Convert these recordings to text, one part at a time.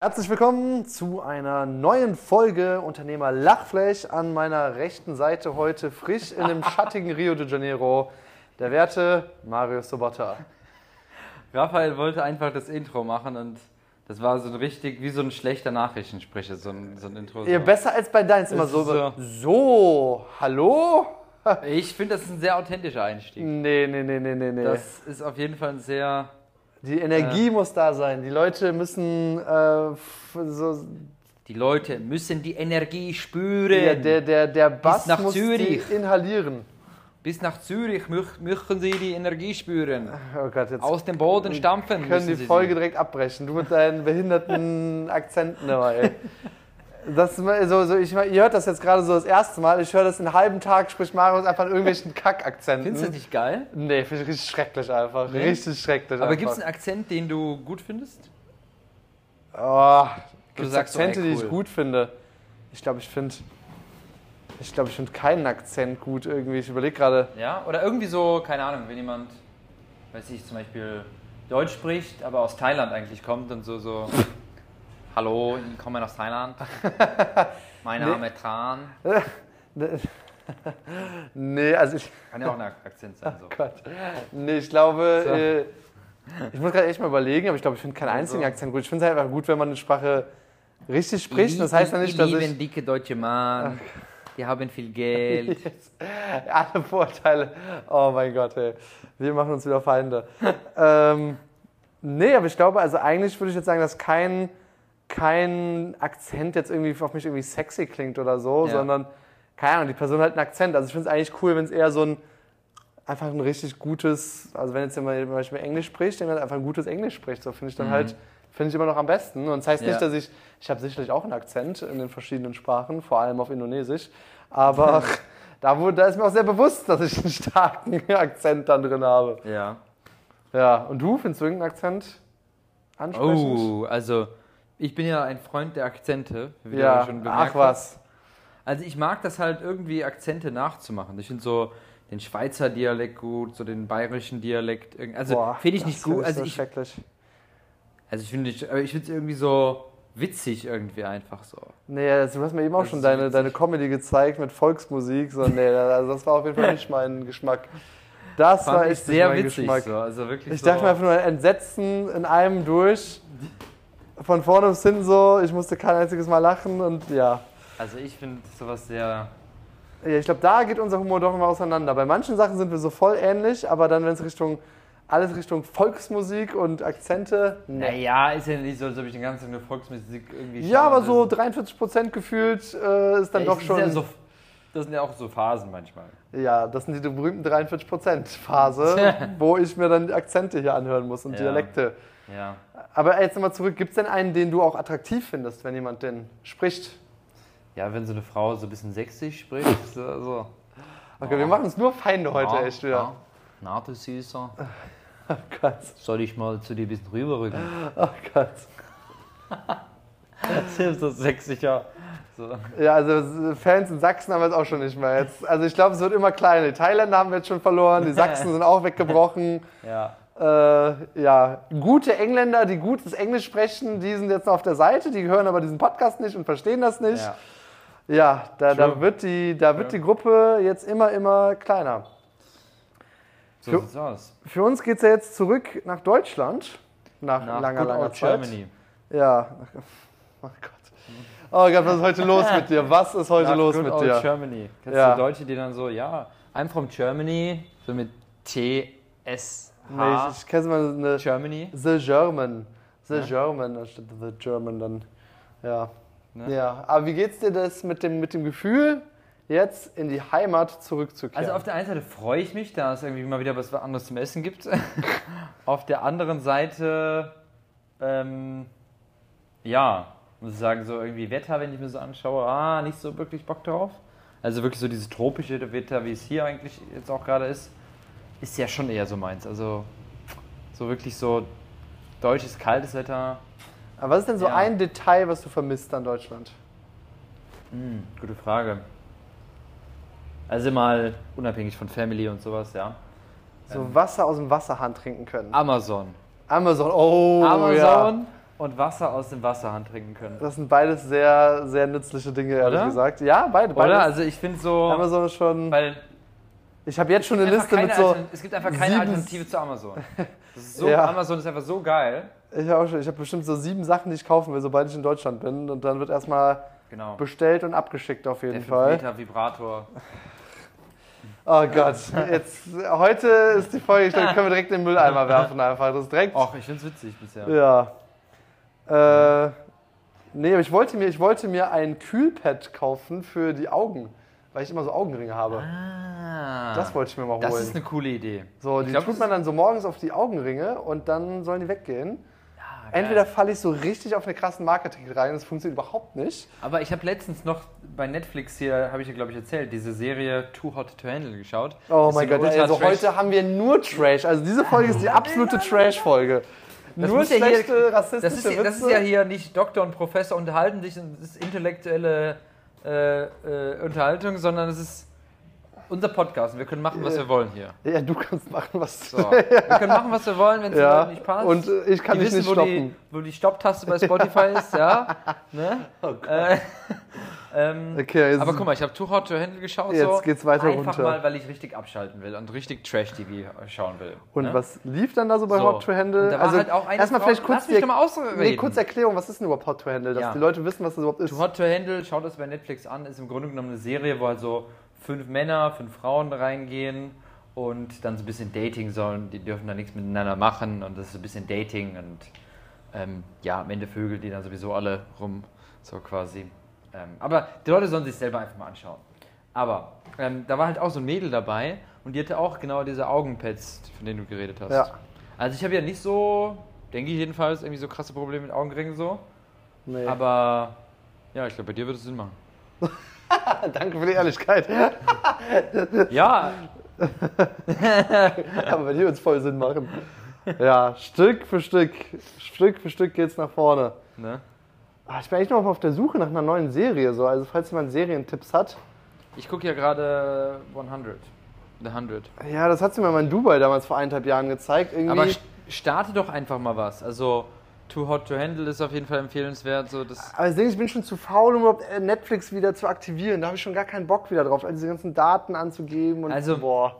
Herzlich willkommen zu einer neuen Folge Unternehmer Lachfleisch. An meiner rechten Seite heute frisch in dem schattigen Rio de Janeiro der Werte Mario Sobotta. Raphael wollte einfach das Intro machen und das war so ein richtig, wie so ein schlechter Nachrichtensprecher, so ein, so ein Intro. So. Ja, besser als bei deins immer so. so- So, hallo? Ich finde, das ist ein sehr authentischer Einstieg. Nee, nee, nee, nee, nee, nee. Das ist auf jeden Fall ein sehr. Die Energie muss da sein. Die Leute müssen äh, so. Die Leute müssen die Energie spüren. Ja, der, der, der Bass nach muss Zürich. die inhalieren. Bis nach Zürich mö- möchten sie die Energie spüren. Oh Gott, Aus dem Boden stampfen. können die sie Folge sie. direkt abbrechen. Du mit deinen behinderten Akzenten ey. Das, so, so, ich, ihr hört das jetzt gerade so das erste Mal. Ich höre das einen halben Tag, spricht Marius einfach in irgendwelchen Kackakzenten. Findest du das nicht geil? Nee, finde ich richtig schrecklich einfach. Nee? Richtig schrecklich Aber gibt es einen Akzent, den du gut findest? Oh, Du gibt sagst so, Akzente, ey, die cool. ich gut finde? Ich glaube, ich finde... Ich glaube, ich finde keinen Akzent gut irgendwie. Ich überlege gerade... Ja? Oder irgendwie so, keine Ahnung, wenn jemand, weiß ich, zum Beispiel Deutsch spricht, aber aus Thailand eigentlich kommt und so, so, hallo, ich komme aus Thailand, mein Name ist Tran. Nee, also ich... Kann ja auch ein Akzent sein, so. Gott. Nee, ich glaube, So. äh, ich muss gerade echt mal überlegen, aber ich glaube, ich finde keinen einzigen Also. Akzent gut. Ich finde es halt einfach gut, wenn man eine Sprache richtig spricht. Das heißt ja nicht, dass Die lieben ich dicke deutsche Mann, die haben viel Geld. alle Vorteile. Oh mein Gott, ey. Wir machen uns wieder Feinde. ähm, nee, aber ich glaube, also eigentlich würde ich jetzt sagen, dass kein, kein Akzent jetzt irgendwie auf mich irgendwie sexy klingt oder so, Ja. sondern, keine Ahnung, die Person hat einen Akzent. Also ich finde es eigentlich cool, wenn es eher so ein einfach ein richtig gutes, also wenn jetzt jemand zum Beispiel Englisch spricht, dann einfach ein gutes Englisch spricht, so finde ich dann halt, finde ich immer noch am besten. Und das heißt nicht, Mhm. Ja. dass ich, ich habe sicherlich auch einen Akzent in den verschiedenen Sprachen, vor allem auf Indonesisch, aber da, wo, da ist mir auch sehr bewusst, dass ich einen starken Akzent dann drin habe. Ja. Ja, und du, findest du irgendeinen Akzent ansprechend? Oh, also ich bin ja ein Freund der Akzente, wie du ja, schon ach bemerkt hast. was. Also ich mag das halt irgendwie Akzente nachzumachen. Ich finde so den Schweizer Dialekt gut, so den bayerischen Dialekt. Also finde ich nicht gut. Also so ich, schrecklich. also ich finde ich, aber ich finde es irgendwie so witzig irgendwie einfach so. Nee, also du hast mir eben auch Das schon deine, witzig. deine Comedy gezeigt mit Volksmusik. So, nee, also das war auf jeden Fall nicht mein Geschmack. Das war Fand ich echt sehr witzig so. Also wirklich Ich so. dachte mir einfach nur Entsetzen in einem durch. Von vorne bis hinten so. Ich musste kein einziges Mal lachen und ja. also ich finde sowas sehr. ja ich glaube, da geht unser Humor doch immer auseinander. Bei manchen Sachen sind wir so voll ähnlich, aber dann, wenn es Richtung alles Richtung Volksmusik und Akzente, nee. Naja, ist ja nicht so, als ob ich den ganzen Tag nur Volksmusik irgendwie. Ja, aber so will. 43% gefühlt äh, ist dann Ja, doch schon. Ja so, das sind ja auch so Phasen manchmal. Ja, das sind die berühmten 43% Phase, wo ich mir dann die Akzente hier anhören muss und Ja. Dialekte. Ja. Aber jetzt nochmal zurück, gibt es denn einen, den du auch attraktiv findest, wenn jemand den spricht? Ja, wenn so eine Frau so ein bisschen sächsisch spricht, so. so. Okay, wir machen uns nur Feinde heute Ja, echt wieder. ja. Na, du Süßer. Oh Gott, Soll ich mal zu dir ein bisschen rüberrücken? oh Gott. Das ist so ja. So. Ja, also Fans in Sachsen haben wir jetzt auch schon nicht mehr. Jetzt, also ich glaube, es wird immer kleiner. Die Thailänder haben wir jetzt schon verloren, die Sachsen sind auch weggebrochen. Ja. Äh, ja, gute Engländer, die gutes Englisch sprechen, die sind jetzt noch auf der Seite, die hören aber diesen Podcast nicht und verstehen das nicht. ja. Ja, da, da, wird die, da wird die Gruppe jetzt immer, immer kleiner. So Jo. sieht's aus. Für uns geht es ja jetzt zurück nach Deutschland. Nach, Nach langer, langer Zeit. Germany. Ja. Oh Gott. Oh Gott, was ist heute los mit dir? Was ist heute Nach los mit old dir? Germany. Kennst Ja. du Deutsche, die dann so, ja, I'm from Germany, so mit T, S, Nee, H, ich, ich kenne mal eine Germany. The German. The Ja. German, anstatt The German dann. Ja. Ne? Ja. Aber wie geht's dir das mit dem, mit dem Gefühl, jetzt in die Heimat zurückzukehren? Also auf der einen Seite freue ich mich, da es irgendwie mal wieder was anderes zum Essen gibt. auf der anderen Seite, ähm, ja, muss ich sagen, so irgendwie Wetter, wenn ich mir so anschaue, ah, nicht so wirklich Bock drauf. Also wirklich so dieses tropische Wetter, wie es hier eigentlich jetzt auch gerade ist, ist ja schon eher so meins. Also so wirklich so deutsches kaltes Wetter. Aber was ist denn so Ja. ein Detail, was du vermisst an Deutschland? Hm, gute Frage. Also mal unabhängig von Family und sowas, ja. So Wasser aus dem Wasserhahn trinken können. Amazon. Amazon, oh ja. Und Wasser aus dem Wasserhahn trinken können. Das sind beides sehr, sehr nützliche Dinge, ehrlich Oder? gesagt. Ja, beide. beides. Oder? Also ich finde so, Amazon ist schon. weil Ich habe jetzt schon eine Liste mit so. Altern- es gibt einfach keine Alternative zu Amazon. So, Ja. Amazon ist einfach so geil. Ich habe hab bestimmt so sieben Sachen, die ich kaufen will, sobald ich in Deutschland bin. Und dann wird erstmal Genau. bestellt und abgeschickt auf jeden Der Fall. 5 Meter Vibrator. Oh Gott, jetzt heute ist die Folge, ich glaube, können wir direkt in den Mülleimer werfen einfach. Das ist direkt. Och, ich find's witzig bisher. Ja. Äh, nee, aber ich wollte, mir, ich wollte mir ein Kühlpad kaufen für die Augen, weil ich immer so Augenringe habe. Ah, Das wollte ich mir mal holen. das ist eine coole Idee. so, die glaub, tut man dann so morgens auf die Augenringe und dann sollen die weggehen. Geil. Entweder falle ich so richtig auf eine krassen Marketing rein, das funktioniert überhaupt nicht. Aber ich habe letztens noch bei Netflix hier, habe ich ja glaube ich erzählt, diese Serie Too Hot to Handle geschaut. Oh mein Gott, also Ultra-Trash- heute haben wir nur Trash. Also diese Folge ist die absolute Trash-Folge. Das Nur ja hier- schlechte, rassistische Das ist, Witze. das ist ja hier nicht Doktor und Professor unterhalten sich das ist intellektuelle äh, äh, Unterhaltung, sondern es ist unser Podcast und wir können machen, was wir wollen hier. ja, du kannst machen, was So. Wir können machen, was wir wollen, wenn es Ja, nicht passt. und äh, ich kann die dich wissen, nicht wo stoppen. die, wo die Stopptaste bei Spotify ist, ja. Ne? Oh Gott. Äh, ähm, Okay, aber guck mal, ich habe Too Hot to Handle geschaut. Jetzt so, geht's weiter Einfach runter. mal, weil ich richtig abschalten will und richtig Trash-TV schauen will. und ne? was lief dann da so bei So. Hot to Handle? Und da war also halt auch erstmal vielleicht kurz Lass mich die-. Nee, kurz Erklärung, was ist denn überhaupt Hot to Handle, dass Ja. die Leute wissen, was das überhaupt ist. Too Hot to Handle, schaut das bei Netflix an, ist im Grunde genommen eine Serie, wo halt so fünf Männer, fünf Frauen reingehen und dann so ein bisschen Dating sollen. Die dürfen da nichts miteinander machen und das ist so ein bisschen Dating und ähm, ja, am Ende Vögel, die dann sowieso alle rum, so quasi. Ähm, aber die Leute sollen sich selber einfach mal anschauen. Aber ähm, da war halt auch so ein Mädel dabei und die hatte auch genau diese Augenpads, von denen du geredet hast. Ja. Also ich habe ja nicht so, denke ich jedenfalls, irgendwie so krasse Probleme mit Augenringen so. Nee. Aber ja, ich glaube, bei dir würde es Sinn machen. Danke für die Ehrlichkeit. Ja, Aber dir wird es voll Sinn machen. Ja, Stück für Stück, Stück für Stück geht's nach vorne. ne? Ah, Ich bin echt noch auf der Suche nach einer neuen Serie. So. Also falls jemand Serientipps hat. Ich gucke ja gerade 100. The 100. Ja, das hat sie mir mal in Dubai damals vor eineinhalb Jahren gezeigt. Irgendwie. Aber st- starte doch einfach mal was. Also, Too Hot to Handle ist auf jeden Fall empfehlenswert. So das Aber das ist, ich bin schon zu faul, um überhaupt äh, Netflix wieder zu aktivieren. Da habe ich schon gar keinen Bock wieder drauf, all diese ganzen Daten anzugeben und Also, boah.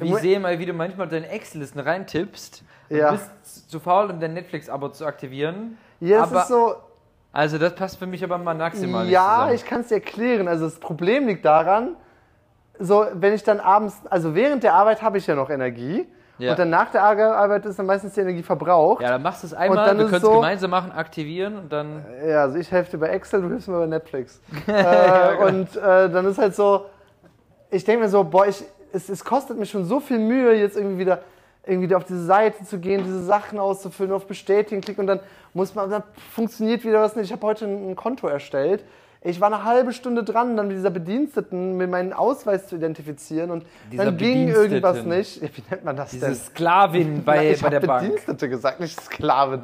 ich sehe mal, wie du manchmal deine Excel-Listen reintippst. Ja. Du bist zu faul, um dein Netflix-Abo zu aktivieren. Ja, aber, ist so, also, das passt für mich aber mal maximal ja, zusammen. ich kann es dir erklären. Also das Problem liegt daran, so wenn ich dann abends, also während der Arbeit habe ich ja noch Energie Ja. und dann nach der Arbeit ist dann meistens die Energie verbraucht. Ja, dann machst du es einmal, dann wir können es so- gemeinsam machen, aktivieren und dann. Ja, also ich helfe dir bei Excel, du hilfst mir bei Netflix. äh, und äh, dann ist halt so, ich denke mir so, boah, ich, es, es kostet mir schon so viel Mühe, jetzt irgendwie wieder irgendwie auf diese Seite zu gehen, diese Sachen auszufüllen, auf Bestätigen klicken und dann muss man, dann funktioniert wieder was nicht. Ich habe heute ein Konto erstellt. Ich war eine halbe Stunde dran, dann mit dieser Bediensteten mir meinen Ausweis zu identifizieren und Dieser dann ging irgendwas nicht. Wie nennt man das Diese denn? Sklavin bei, Nein, ich bei der Bank. Bedienstete gesagt, nicht Sklavin.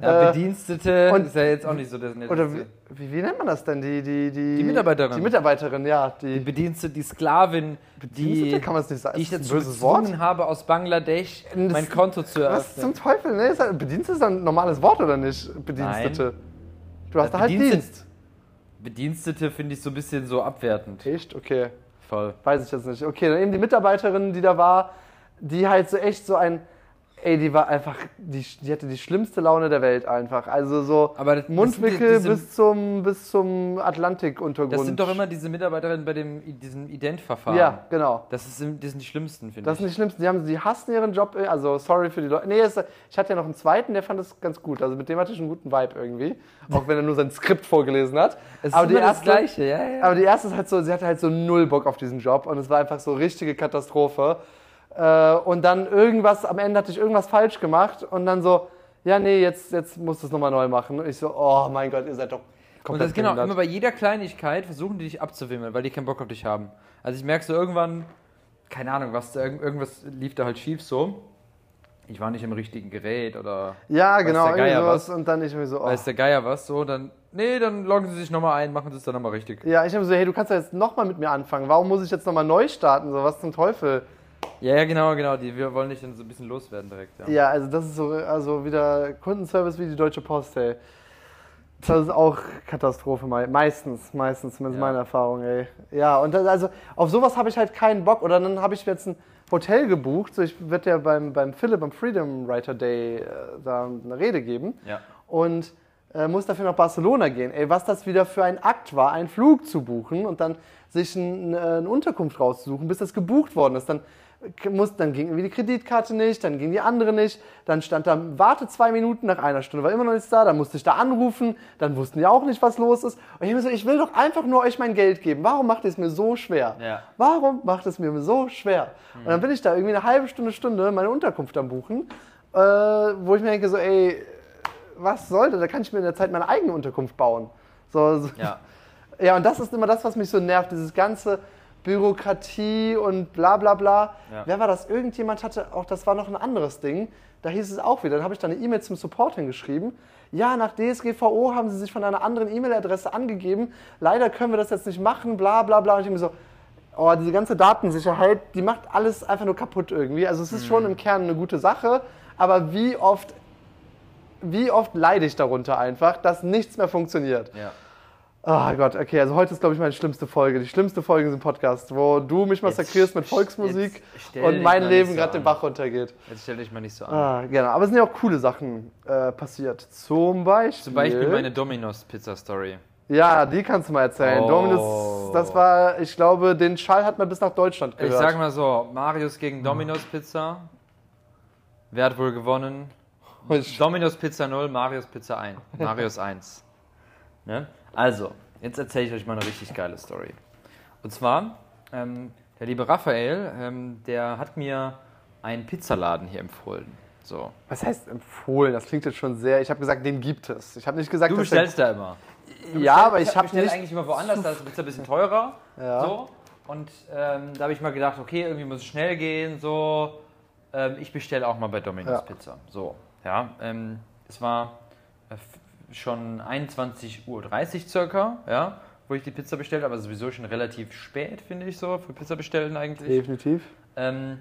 Ja, Äh, Bedienstete und- ist ja jetzt auch nicht so das Netteste. Oder wie, wie, wie nennt man das denn? Die, die, die, Die Mitarbeiterin. Die Mitarbeiterin, ja. Die Die, Bedienstete, die Sklavin, die, Bedienstete kann man es nicht sagen. die ich das Wort? gezwungen habe, aus Bangladesch Das- mein Konto zu Was eröffnen. zum Teufel? Ne? Halt, Bedienstete ist ein normales Wort oder nicht? Bedienstete. Du hast Äh, da halt Dienst. Bedienstete finde ich so ein bisschen so abwertend. Echt? Okay. Voll. Weiß ich jetzt nicht. Okay, dann eben die Mitarbeiterin, die da war, die halt so echt so ein. Ey, die war einfach. Die, die hatte die schlimmste Laune der Welt einfach. Also so Aber das- das Mundwickel sind die- diese- bis zum, bis zum Atlantikuntergrund. Das sind doch immer diese Mitarbeiterinnen bei dem, diesem Ident-Verfahren. Ja, genau. Das, ist, das sind die schlimmsten, finde Das ich. sind die Schlimmsten. Die, haben, die hassen ihren Job. Also, sorry für die Leute. Nee, es, ich hatte ja noch einen zweiten, der fand das ganz gut. Also, mit dem hatte ich einen guten Vibe irgendwie. Auch wenn er nur sein Skript vorgelesen hat. Es aber, ist die immer das erste, Gleiche, ja, ja. aber die erste ist halt so, sie hatte halt so null Bock auf diesen Job. Und es war einfach so richtige Katastrophe. Äh, und dann irgendwas, am Ende hatte ich irgendwas falsch gemacht. Und dann so, ja, nee, jetzt, jetzt musst du es nochmal neu machen. Und ich so, oh mein Gott, ihr seid doch Und komplett das genau, behindert. immer bei jeder Kleinigkeit versuchen die dich abzuwimmeln, weil die keinen Bock auf dich haben. Also ich merke so irgendwann, keine Ahnung, was, da- irgendwas lief da halt schief so. Ich war nicht im richtigen Gerät oder Ja, genau, der Geier sowas. Und dann ich mir so, oh. weiß der Geier was, so, dann, nee, dann loggen sie sich nochmal ein, machen sie es dann nochmal richtig. Ja, ich habe so, hey, du kannst ja jetzt nochmal mit mir anfangen. Warum muss ich jetzt nochmal neu starten? So, was zum Teufel? Ja, ja, genau, genau. Die, wir wollen dich dann so ein bisschen loswerden direkt. Ja. Ja, also das ist so, also wieder Kundenservice wie die Deutsche Post, ey. Das ist auch Katastrophe, mei- meistens, meistens, zumindest Ja. meine Erfahrung, ey. Ja, und das, also auf sowas habe ich halt keinen Bock. Oder dann habe ich jetzt ein Hotel gebucht. So, ich werde ja beim, beim Philipp am Freedom Writer Day äh, da eine Rede geben. Ja. Und äh, muss dafür nach Barcelona gehen. Ey, was das wieder für ein Akt war, einen Flug zu buchen und dann sich ein, äh, eine Unterkunft rauszusuchen, bis das gebucht worden ist. Dann, muss, dann ging irgendwie die Kreditkarte nicht, dann ging die andere nicht, dann stand da, warte zwei Minuten, nach einer Stunde war immer noch nichts da, dann musste ich da anrufen, dann wussten die auch nicht, was los ist. Und ich mir so, ich will doch einfach nur euch mein Geld geben. Warum macht ihr es mir so schwer? Ja. Warum macht es mir so schwer? Und dann bin ich da irgendwie eine halbe Stunde, Stunde meine Unterkunft am Buchen, äh, wo ich mir denke, so, ey, was sollte, da kann ich mir in der Zeit meine eigene Unterkunft bauen. So, so. Ja. ja, und das ist immer das, was mich so nervt, dieses ganze Bürokratie und bla bla bla. Ja. Wer war das? Irgendjemand hatte auch, das war noch ein anderes Ding, da hieß es auch wieder, dann habe ich da eine E-Mail zum Support hingeschrieben. Ja, nach DSGVO haben sie sich von einer anderen E-Mail-Adresse angegeben. Leider können wir das jetzt nicht machen, bla bla bla. Und ich mir so, oh, diese ganze Datensicherheit, die macht alles einfach nur kaputt irgendwie. Also es ist schon im Kern eine gute Sache, aber wie oft, wie oft leide ich darunter einfach, dass nichts mehr funktioniert. ja. Ah Gott, okay, also heute ist, glaube ich, meine schlimmste Folge. Die schlimmste Folge in diesem Podcast, wo du mich massakrierst mit Volksmusik und mein Leben so gerade den. Bach runtergeht. Jetzt stell dich mal nicht so an. Ah, genau. Aber es sind ja auch coole Sachen äh, passiert. Zum Beispiel. Zum Beispiel meine Domino's-Pizza-Story. Ja, die kannst du mal erzählen. Oh. Dominus, das war, ich glaube, den Schall hat man bis nach Deutschland gehört. Ich sag mal so, Marius gegen Domino's Pizza. Wer hat wohl gewonnen? Domino's Pizza 0, Marius Pizza 1. Marius 1. Ne? Also, jetzt erzähle ich euch mal eine richtig geile Story. Und zwar, ähm, der liebe Raphael, ähm, der hat mir einen Pizzaladen hier empfohlen. So. Was heißt empfohlen? Das klingt jetzt schon sehr. Ich habe gesagt, den gibt es. Ich habe nicht gesagt, Du bestellst da immer. Ja, aber ich habe nicht. eigentlich immer woanders, da ist die Pizza ein bisschen teurer. Ja. So. Und ähm, da habe ich mal gedacht, okay, irgendwie muss es schnell gehen, so. Ähm, ich bestelle auch mal bei Domino's Ja. Pizza. So. Ja. Ähm, es war äh, schon 21.30 Uhr circa, ja, wo ich die Pizza bestellt habe. Also sowieso schon relativ spät, finde ich so, für Pizza bestellen eigentlich. Definitiv. Ähm,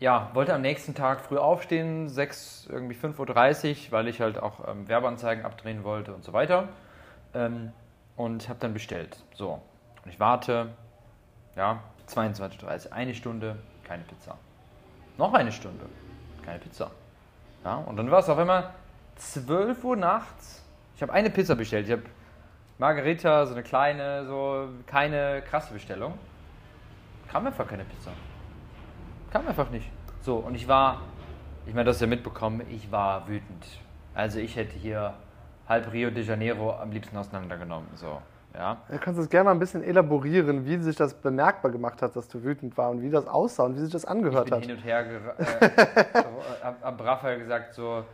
ja, wollte am nächsten Tag früh aufstehen, 6, irgendwie 5.30 Uhr, weil ich halt auch ähm, Werbeanzeigen abdrehen wollte und so weiter. Ähm, und habe dann bestellt. So. Und ich warte, ja, 22.30 Uhr, eine Stunde, keine Pizza. Noch eine Stunde, keine Pizza. Ja, und dann war es auf einmal 12 Uhr nachts. Ich habe eine Pizza bestellt. Ich habe Margarita, so eine kleine, so keine krasse Bestellung. Kam einfach keine Pizza. Kam einfach nicht. So, und ich war, ich meine, das ja mitbekommen, ich war wütend. Also ich hätte hier halb Rio de Janeiro am liebsten auseinandergenommen. So, ja. Du kannst es gerne mal ein bisschen elaborieren, wie sich das bemerkbar gemacht hat, dass du wütend war und wie das aussah und wie sich das Ich angehört bin hat. hin und her äh, so, hab, hab Raphael gesagt, so,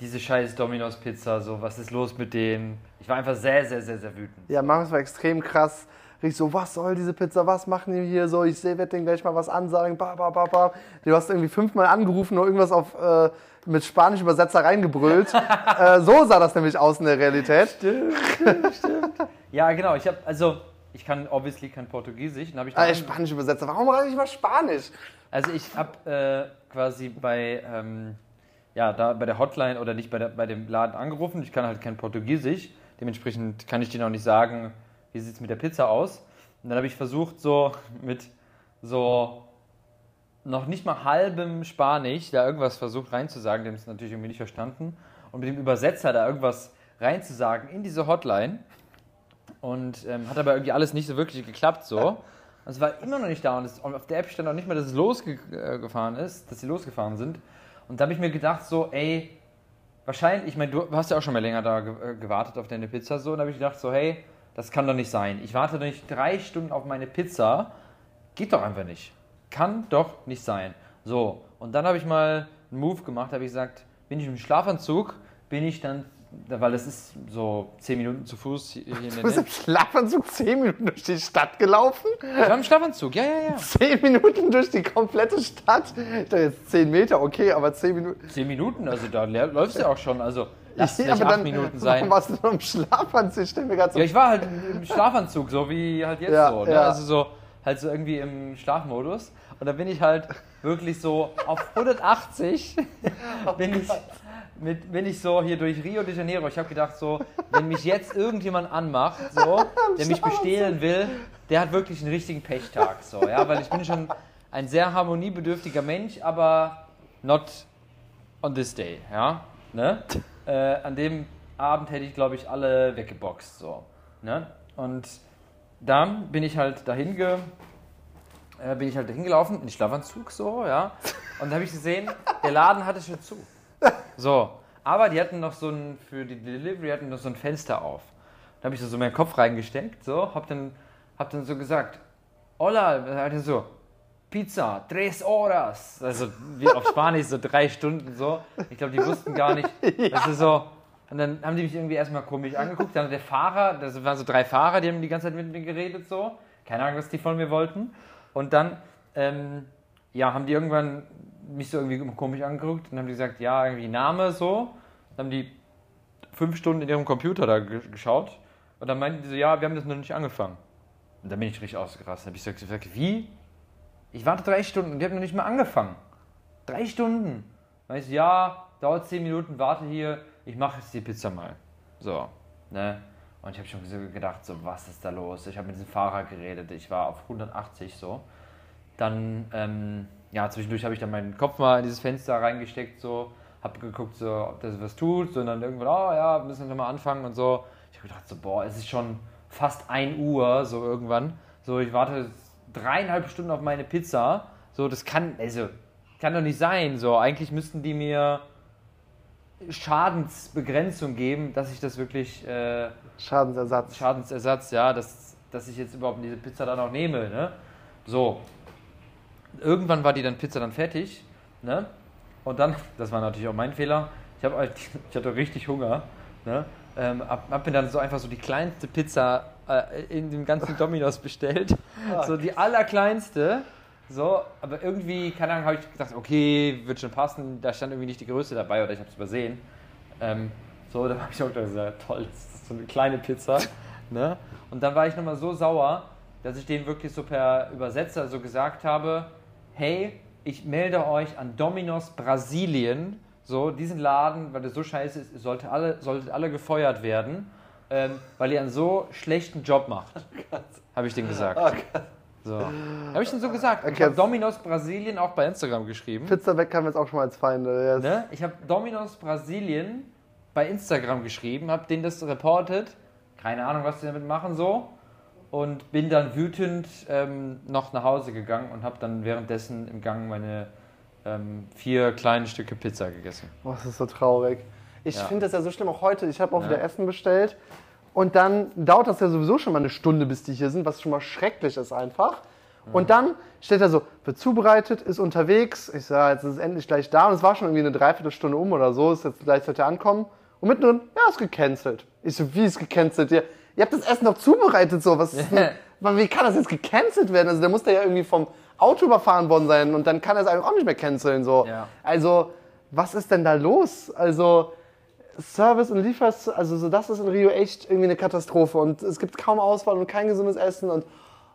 diese scheiß Domino's Pizza, so, was ist los mit denen? Ich war einfach sehr, sehr, sehr, sehr wütend. Ja, Marius war extrem krass. Richtig so, was soll diese Pizza, was machen die hier so? Ich werde denen gleich mal was ansagen. Ba, ba, ba, ba. Du hast irgendwie fünfmal angerufen und irgendwas auf, äh, mit spanischen Übersetzer reingebrüllt. äh, so sah das nämlich aus in der Realität. Ja, genau, ich habe, also, ich kann obviously kein Portugiesisch. Dann ich Ah, dann- spanische Übersetzer. Warum rede ich mal Spanisch? Also ich habe äh, quasi bei, ähm, ja, da bei der Hotline oder nicht bei, der, bei dem Laden angerufen. Ich kann halt kein Portugiesisch. Dementsprechend kann ich dir noch nicht sagen, wie sieht es mit der Pizza aus. Und dann habe ich versucht, so mit so noch nicht mal halbem Spanisch da irgendwas versucht reinzusagen. Dem ist natürlich irgendwie nicht verstanden. Und mit dem Übersetzer da irgendwas reinzusagen in diese Hotline. Und ähm, hat aber irgendwie alles nicht so wirklich geklappt so. Es war immer noch nicht da und, es, und auf der App stand auch nicht mehr, dass es losgefahren ist, dass sie losgefahren sind. Und da habe ich mir gedacht, so, ey, wahrscheinlich, ich meine, du hast ja auch schon mal länger da äh, gewartet auf deine Pizza, so, und da habe ich gedacht, so, hey, das kann doch nicht sein. Ich warte doch nicht drei Stunden auf meine Pizza. Geht doch einfach nicht. Kann doch nicht sein. So, und dann habe ich mal einen Move gemacht, habe ich gesagt, bin ich im Schlafanzug, bin ich dann, weil es ist so zehn Minuten zu Fuß hier in der Du bist im Schlafanzug zehn Minuten durch die Stadt gelaufen? Ich war im Schlafanzug, ja, ja, ja. Zehn Minuten durch die komplette Stadt? Ich dachte jetzt zehn Meter, okay, aber zehn Minuten. Zehn Minuten, also da lä- läufst du ja auch schon. Also lass es nicht acht Minuten Warum sein. warst du noch im Schlafanzug? Ich stell mir so Ja, ich war halt im Schlafanzug, so wie halt jetzt Ja, so. Ne? ja. Also so, halt so irgendwie im Schlafmodus. Und da bin ich halt wirklich so auf 180 bin ich, mit, bin ich so hier durch Rio de Janeiro. Ich habe gedacht so, wenn mich jetzt irgendjemand anmacht, so, der mich bestehlen will, der hat wirklich einen richtigen Pechtag. So, ja, weil ich bin schon ein sehr harmoniebedürftiger Mensch, aber not on this day, ja. Ne? Äh, an dem Abend hätte ich, glaube ich, alle weggeboxt. So, ne? Und dann bin ich halt dahin ge, äh, bin ich halt dahin gelaufen, in Schlafanzug so, ja. Und da habe ich gesehen, der Laden hatte schon zu. So, aber die hatten noch so ein, für die Delivery hatten noch so ein Fenster auf. Da habe ich so meinen Kopf reingesteckt, so, hab dann, hab dann so gesagt, hola, halt so, Pizza, tres horas. Also wie auf Spanisch so drei Stunden so. Ich glaube, die wussten gar nicht. Das ist so. Und dann haben die mich irgendwie erstmal komisch angeguckt. Dann der Fahrer, das waren so drei Fahrer, die haben die ganze Zeit mit mir geredet so. Keine Ahnung, was die von mir wollten. Und dann, ähm, ja, haben die irgendwann mich so irgendwie komisch angeguckt und haben gesagt, ja, irgendwie Name so. Dann haben die fünf Stunden in ihrem Computer da ge- geschaut. Und dann meinten die so, ja, wir haben das noch nicht angefangen. Und dann bin ich richtig ausgerastet. Dann habe ich gesagt, wie? Ich warte drei Stunden und die haben noch nicht mal angefangen. Drei Stunden. Dann ich so, ja, dauert zehn Minuten, warte hier, ich mache jetzt die Pizza mal. So, ne? Und ich habe schon gedacht, so, was ist da los? Ich habe mit diesem Fahrer geredet, ich war auf 180 so. Dann, ähm, ja, zwischendurch habe ich dann meinen Kopf mal in dieses Fenster reingesteckt, so, habe geguckt, so, ob das was tut, so, und dann irgendwann, oh ja, müssen wir mal anfangen und so. Ich habe gedacht, so, boah, es ist schon fast 1 Uhr, so irgendwann. So, ich warte dreieinhalb Stunden auf meine Pizza. So, das kann, also, kann doch nicht sein. So, eigentlich müssten die mir Schadensbegrenzung geben, dass ich das wirklich, äh, Schadensersatz. Schadensersatz, ja, dass, dass ich jetzt überhaupt diese Pizza dann auch nehme, ne? So. Irgendwann war die dann Pizza dann fertig, ne? Und dann, das war natürlich auch mein Fehler, ich, hab, ich hatte richtig Hunger, ne? Ähm, hab, hab mir dann so einfach so die kleinste Pizza äh, in dem ganzen Dominos bestellt. So die allerkleinste. So, aber irgendwie, keine Ahnung, habe ich gedacht, okay, wird schon passen. Da stand irgendwie nicht die Größe dabei oder ich habe es übersehen. Ähm, so, dann habe ich auch gesagt, toll, das ist so eine kleine Pizza. ne? Und dann war ich nochmal so sauer, dass ich denen wirklich so per Übersetzer so gesagt habe, hey, ich melde euch an Domino's Brasilien, so, diesen Laden, weil der so scheiße ist, ihr solltet alle, solltet alle gefeuert werden, ähm, weil ihr einen so schlechten Job macht. Habe ich denen gesagt. So. Habe ich denen so gesagt. Ich Okay, habe jetzt- Domino's Brasilien auch bei Instagram geschrieben. Pizza weg haben wir jetzt auch schon mal als Feinde. Yes. Ne? Ich habe Domino's Brasilien bei Instagram geschrieben, habe denen das reportet. Keine Ahnung, was sie damit machen so. Und bin dann wütend ähm, noch nach Hause gegangen und habe dann währenddessen im Gang meine ähm, vier kleinen Stücke Pizza gegessen. Oh, das ist so traurig. Ich Ja. finde das ja so schlimm, auch heute. Ich habe auch Ja. wieder Essen bestellt. Und dann dauert das ja sowieso schon mal eine Stunde, bis die hier sind, was schon mal schrecklich ist einfach. Und dann steht er so, wird zubereitet, ist unterwegs. Ich sage, jetzt ist es endlich gleich da. Und es war schon irgendwie eine Dreiviertelstunde um oder so, ist jetzt gleich sollte er ankommen. Und mittendrin, ja, ist gecancelt. Ich so, wie ist gecancelt? Ihr habt das Essen doch zubereitet, so. Was ist denn, wie kann das jetzt gecancelt werden? Also der muss da ja irgendwie vom Auto überfahren worden sein und dann kann er es eigentlich auch nicht mehr canceln, so. Ja. Also, was ist denn da los? Also, Service und Liefers, also so das ist in Rio echt irgendwie eine Katastrophe und es gibt kaum Auswahl und kein gesundes Essen und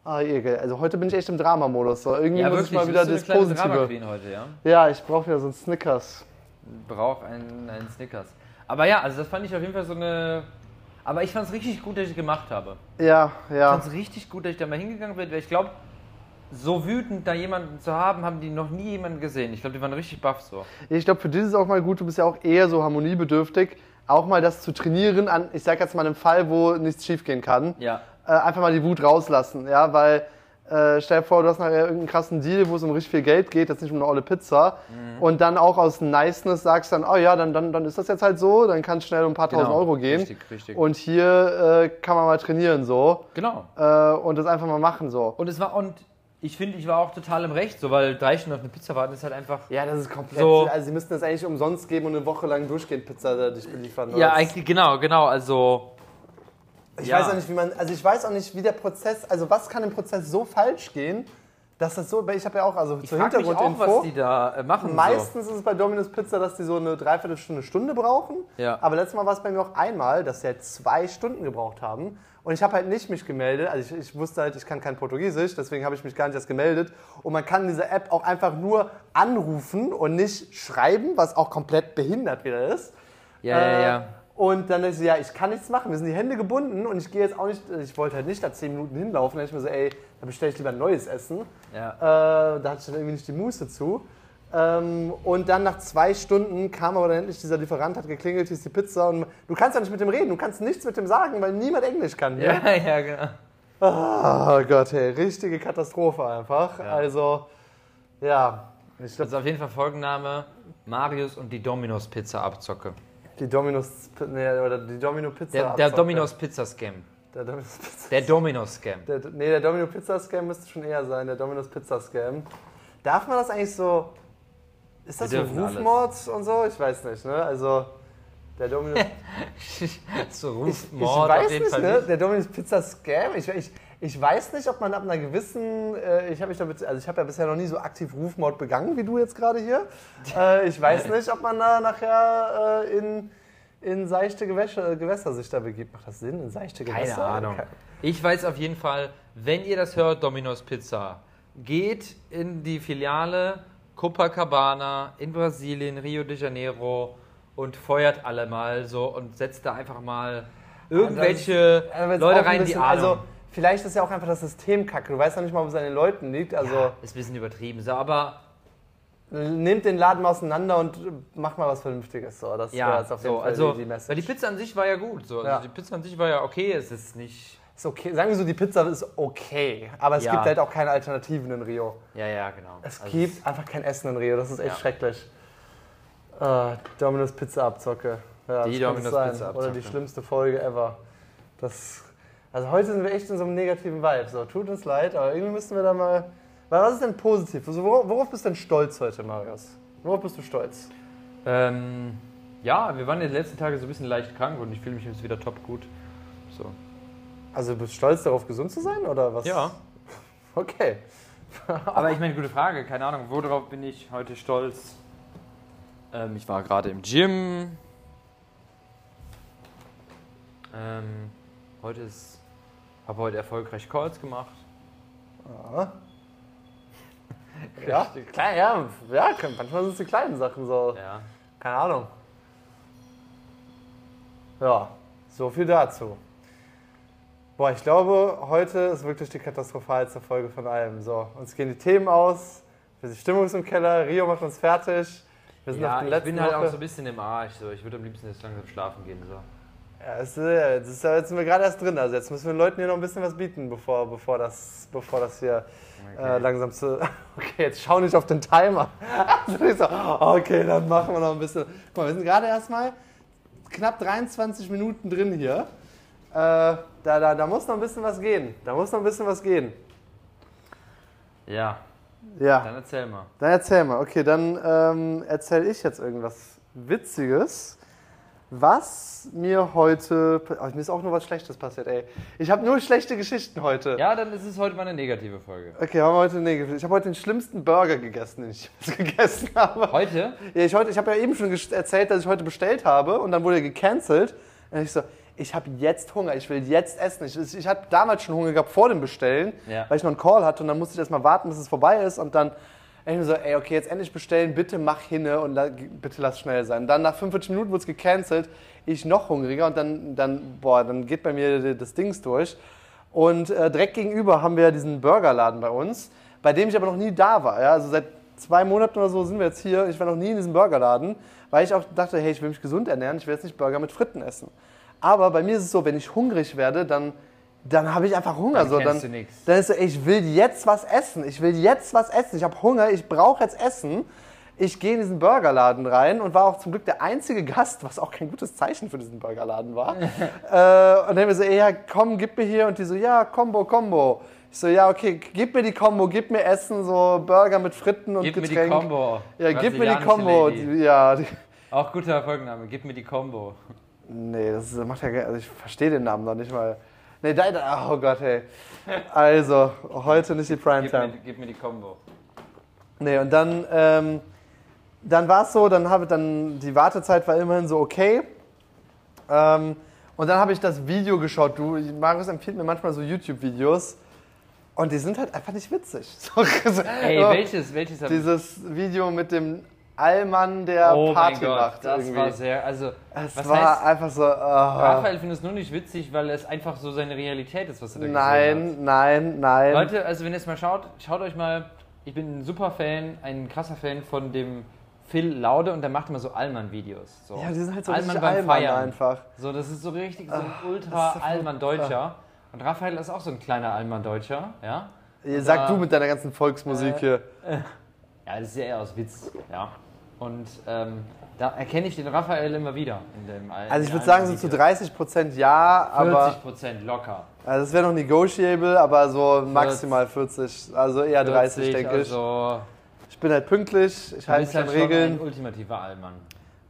ah, Ekel. Also heute bin ich echt im Drama-Modus. So. Irgendwie muss ich mal wieder das Positive. Heute, ja. Ja, ich brauche wieder so einen Snickers. Braucht einen, einen Snickers. Aber ja, also das fand ich auf jeden Fall so eine. Aber ich fand es richtig gut, dass ich es gemacht habe. Ja, Ich ja. fand es richtig gut, dass ich da mal hingegangen bin, weil ich glaube, so wütend da jemanden zu haben, haben die noch nie jemanden gesehen. Ich glaube, die waren richtig baff so. Ich glaube, für dich ist es auch mal gut, du bist ja auch eher so harmoniebedürftig, auch mal das zu trainieren an, ich sag jetzt mal, einem Fall, wo nichts schiefgehen kann. Ja. äh, einfach mal die Wut rauslassen, ja, weil äh, stell dir vor, du hast nachher irgendeinen krassen Deal, wo es um richtig viel Geld geht, jetzt nicht um eine olle Pizza Mhm. und dann auch aus Niceness sagst dann, oh ja, dann, dann, dann ist das jetzt halt so, dann kann es schnell um ein paar tausend Genau. Euro gehen Richtig, richtig. und hier äh, kann man mal trainieren so Genau. äh, und das einfach mal machen so. Und es war, und ich finde, ich war auch total im Recht, so, weil drei Stunden auf eine Pizza warten ist halt einfach. Ja, das ist komplett, So. also sie müssten das eigentlich umsonst geben und eine Woche lang durchgehend Pizza da dich beliefern. Ja, eigentlich, genau, genau, also. Ich Ja. weiß auch nicht, wie man, also ich weiß auch nicht, wie der Prozess, also was kann im Prozess so falsch gehen, Das ist so, ich habe ja auch, also Ich zur mich auch, Hintergrundinfo. was die da äh, machen. Meistens ist es bei Domino's Pizza, dass die so eine Dreiviertelstunde, Stunde brauchen. Ja. Aber letztes Mal war es bei mir auch einmal, dass sie halt zwei Stunden gebraucht haben. Und ich habe halt nicht mich gemeldet. Also ich, ich wusste halt, ich kann kein Portugiesisch, deswegen habe ich mich gar nicht erst gemeldet. Und man kann in dieser App auch einfach nur anrufen und nicht schreiben, was auch komplett behindert wieder ist. So. Ja, ja, Äh, ja. Und dann dachte ich so, ja, ich kann nichts machen, mir sind die Hände gebunden und ich gehe jetzt auch nicht, ich wollte halt nicht da zehn Minuten hinlaufen. Dann dachte ich mir so, ey, da bestelle ich lieber ein neues Essen. Ja. Äh, da hatte ich dann irgendwie nicht die Muße zu. Ähm, und dann nach zwei Stunden kam aber dann endlich dieser Lieferant, hat geklingelt, hieß die Pizza und du kannst ja nicht mit dem reden, du kannst nichts mit dem sagen, weil niemand Englisch kann. hier. Ja, ja, genau. Oh Gott, hey, richtige Katastrophe einfach. Ja. Also, ja, ich glaube, Also auf jeden Fall Folgenname: Marius und die Dominos Pizza Abzocke. Die Dominos, nee, oder die Domino Pizza. Der, der. Dominos Pizza Scam. Der Dominos Pizza. Der Dominos Scam. Der, nee, der Domino Pizza Scam müsste schon eher sein, der Dominos Pizza Scam. Darf man das eigentlich so. Ist das so. Rufmord und so? Ich weiß nicht, ne? Also, der Domino. so Ich, weiß auf jeden nicht, Fall. ne? Der Dominos Pizza Scam. Ich, ich, ich weiß nicht, ob man ab einer gewissen. Äh, ich habe also ich habe ja bisher noch nie so aktiv Rufmord begangen wie du jetzt gerade hier. Äh, ich weiß nicht, ob man da nachher äh, in, in seichte Gewässer, Gewässer sich da begibt. Macht das Sinn? In seichte Gewässer? Keine Ahnung. Ich weiß auf jeden Fall, wenn ihr das hört, Domino's Pizza, geht in die Filiale Copacabana in Brasilien, Rio de Janeiro und feuert alle mal so und setzt da einfach mal irgendwelche Aber jetzt Leute rein, die bisschen- Ahnung. Also, vielleicht ist ja auch einfach das System kacke. Du weißt ja nicht mal, wo es an den Leuten liegt. Also, ja, ist ein bisschen übertrieben, so, aber nehmt den Laden mal auseinander und äh, macht mal was Vernünftiges. So, das ja, jetzt auf jeden so, Fall also, die, die Message. weil die Pizza an sich war ja gut, so, also Ja. die Pizza an sich war ja okay, es ist nicht, Ist okay. Sagen wir so, die Pizza ist okay. Aber es Ja. gibt halt auch keine Alternativen in Rio. ja, ja, genau. Es Also gibt einfach kein Essen in Rio. Das ist echt schrecklich. Äh, Domino's Pizza Abzocke. Ja, Die sein. Pizza Oder die Abzocke. schlimmste Folge ever. Das, also heute sind wir echt in so einem negativen Vibe. So, tut uns leid, aber irgendwie müssen wir da mal. Was ist denn positiv? Also worauf, worauf bist du denn stolz heute, Marius? Worauf bist du stolz? Ähm, ja, wir waren in den letzten Tagen so ein bisschen leicht krank und ich fühle mich jetzt wieder top gut. So. Also bist du stolz darauf, gesund zu sein? Oder was? Ja. Okay. Aber ich meine, gute Frage, keine Ahnung, worauf bin ich heute stolz? Ähm, ich war gerade im Gym. Ähm, heute ist. Habe heute erfolgreich Calls gemacht. Ja. Ja, klein, ja, ja, manchmal sind es die kleinen Sachen so. Ja. Keine Ahnung. Ja, so viel dazu. Boah, ich glaube, heute ist wirklich die katastrophalste Folge von allem. So, uns gehen die Themen aus, die Stimmung ist im Keller, Rio macht uns fertig. Wir sind Ja, ich bin halt Woche. auch so ein bisschen im Arsch. So. Ich würde am liebsten jetzt langsam schlafen gehen. So. Ja, ist, ja- jetzt, ist, ja- jetzt sind wir gerade erst drin. Also jetzt müssen wir den Leuten hier noch ein bisschen was bieten, bevor, bevor, das, bevor das hier äh, langsam zu. Okay, jetzt schau nicht auf den Timer. Also so, okay, dann machen wir noch ein bisschen. Guck mal, wir sind gerade erstmal knapp 23 Minuten drin hier. Äh, da, da, da muss noch ein bisschen was gehen. Da muss noch ein bisschen was gehen. Ja, Ja. dann erzähl mal. Dann erzähl mal. Okay, dann ähm, erzähle ich jetzt irgendwas Witziges, was mir heute. Oh, mir ist auch nur was Schlechtes passiert, ey. Ich habe nur schlechte Geschichten heute. Ja, dann ist es heute mal eine negative Folge. Okay, haben wir heute nee, Ich habe heute den schlimmsten Burger gegessen, den ich gegessen habe. Heute? Ja, ich heute, ich habe ja eben schon erzählt, dass ich heute bestellt habe und dann wurde er gecancelt. Und ich so, ich habe jetzt Hunger, ich will jetzt essen. Ich, ich hatte damals schon Hunger gehabt vor dem Bestellen, Ja. weil ich noch einen Call hatte und dann musste ich erst mal warten, bis es vorbei ist und dann ich mir so, ey, okay, jetzt endlich bestellen, bitte mach hinne und la, bitte lass schnell sein. Dann nach 45 Minuten wurde es gecancelt, ich noch hungriger und dann, dann, boah, dann geht bei mir das Dings durch. Und äh, direkt gegenüber haben wir diesen Burgerladen bei uns, bei dem ich aber noch nie da war. Ja? Also seit zwei Monaten oder so sind wir jetzt hier. Ich war noch nie in diesem Burgerladen, weil ich auch dachte, hey, ich will mich gesund ernähren, ich will jetzt nicht Burger mit Fritten essen. Aber bei mir ist es so, wenn ich hungrig werde, dann, dann habe ich einfach Hunger. Dann so, dann, du nix. dann ist so, ich will jetzt was essen. Ich will jetzt was essen. Ich habe Hunger, ich brauche jetzt Essen. Ich gehe in diesen Burgerladen rein und war auch zum Glück der einzige Gast, was auch kein gutes Zeichen für diesen Burgerladen war. äh, und dann haben wir so, ey, ja, komm, gib mir hier. Und die so, ja, Combo, Combo. Ich so, ja, okay, gib mir die Combo, gib mir Essen, so Burger mit Fritten und Gib mir Getränk. die Combo. Ja, gib mir die Combo. Ja, Auch guter Folgenname, gib mir die Combo. Nee, das macht ja, gar- also ich verstehe den Namen noch nicht mal. Nee, dein, oh Gott, hey. Also, heute nicht die Gib mir, Primetime. gib mir die Combo. Nee, und dann, ähm, dann war es so, dann habe dann die Wartezeit war immerhin so okay. Ähm, und dann habe ich das Video geschaut. Du, Marius empfiehlt mir manchmal so YouTube-Videos. Und die sind halt einfach nicht witzig. So, Ey, so, welches, welches Dieses Video mit dem Allmann, der Oh Party Gott, macht. das irgendwie. war sehr, also, es was war heißt, einfach so. ah. Raphael findet es nur nicht witzig, weil es einfach so seine Realität ist, was er da gesehen nein, nein, nein. Leute, also wenn ihr es mal schaut, schaut euch mal, ich bin ein super Fan, ein krasser Fan von dem Phil Laude und der macht immer so Allmann-Videos. So. ja, die sind halt so Allmann beim Allmann Feiern. einfach. So, das ist so richtig so ein das ultra Allmann-Deutscher. Und Raphael ist auch so ein kleiner Allmann-Deutscher, ja. Sag da- du mit deiner ganzen Volksmusik Äh, hier. Ja, das ist ja eher aus Witz, ja. Und ähm, da erkenne ich den Raphael immer wieder in dem Also ich würde sagen, so zu Videos. 30 Prozent ja, aber 40 Prozent locker. also das wäre noch negotiable, aber so maximal 40, also eher 30, 40, denke ich. Also, Ich bin halt pünktlich, ich halte mich an halt schon Regeln. ein ultimativer Allmann.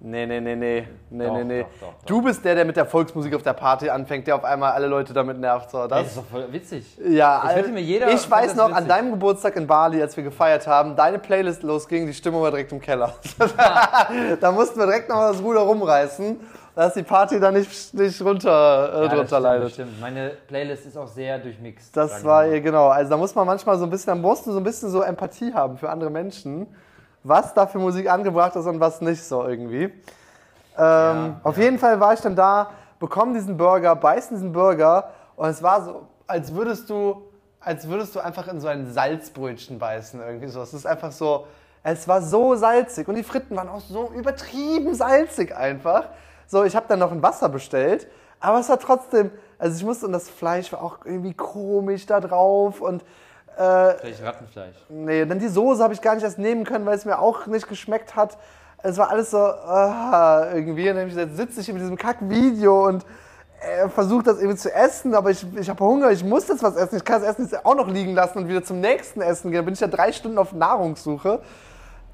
Nee, nee, nee, nee, nee, Doch, nee, nee. doch, doch. Du bist der, der mit der Volksmusik auf der Party anfängt, der auf einmal alle Leute damit nervt. So, Das das, ist doch voll witzig. ja, Das wette mir jeder ich weiß noch, an witzig. deinem Geburtstag in Bali, als wir gefeiert haben, deine Playlist losging, die Stimmung war direkt im Keller. da mussten wir direkt noch mal das Ruder rumreißen, dass die Party da nicht, nicht runter, äh, Ja, das drunter stimmt, leidet. stimmt. Meine Playlist ist auch sehr durchmixed. Das war genau. Also da muss man manchmal so ein bisschen, da musst du so ein bisschen so Empathie haben für andere Menschen, was da für Musik angebracht ist und was nicht so irgendwie. Ähm, auf jeden Fall war ich dann da, bekomme diesen Burger, beiß diesen Burger und es war so, als würdest du, als würdest du einfach in so ein Salzbrötchen beißen irgendwie so. Es ist einfach so, es war so salzig und die Fritten waren auch so übertrieben salzig einfach. So, ich habe dann noch ein Wasser bestellt, aber es war trotzdem, also ich musste und das Fleisch war auch irgendwie komisch da drauf und äh, Vielleicht Rattenfleisch. Nee, dann die Soße habe ich gar nicht erst nehmen können, weil es mir auch nicht geschmeckt hat. Es war alles so ah, irgendwie. Und dann gesagt, sitze ich hier mit diesem Kack-Video und äh, versuche das irgendwie zu essen, aber ich, ich habe Hunger, ich muss jetzt was essen. Ich kann das Essen jetzt auch noch liegen lassen und wieder zum nächsten Essen gehen. Dann bin ich ja drei Stunden auf Nahrungssuche.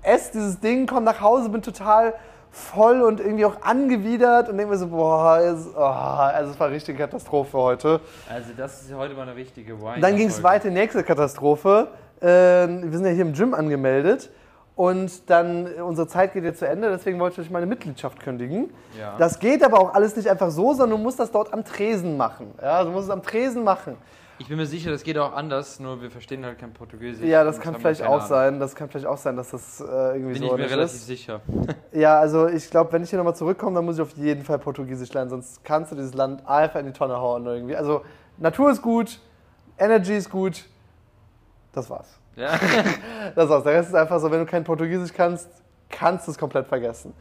Ess dieses Ding, komm nach Hause, bin total voll und irgendwie auch angewidert und denke mir so, boah, es, oh, also es war eine richtige Katastrophe heute. Also das ist heute mal eine richtige Wine. Dann ging es weiter, nächste Katastrophe. Äh, wir sind ja hier im Gym angemeldet und dann, unsere Zeit geht jetzt zu Ende, deswegen wollte ich meine Mitgliedschaft kündigen. Ja. Das geht aber auch alles nicht einfach so, sondern du musst das dort am Tresen machen. Ja, du musst es am Tresen machen. Ich bin mir sicher, das geht auch anders, nur wir verstehen halt kein Portugiesisch. Ja, das kann vielleicht auch Ahnung. sein. Das kann vielleicht auch sein, dass das äh, irgendwie Bin so ich mir relativ ist. sicher. Ja, also ich glaube, wenn ich hier nochmal zurückkomme, dann muss ich auf jeden Fall Portugiesisch lernen, sonst kannst du dieses Land einfach in die Tonne hauen irgendwie. Also Natur ist gut, Energy ist gut, das war's. Ja. Das war's. Der Rest ist einfach so, wenn du kein Portugiesisch kannst, kannst du es komplett vergessen.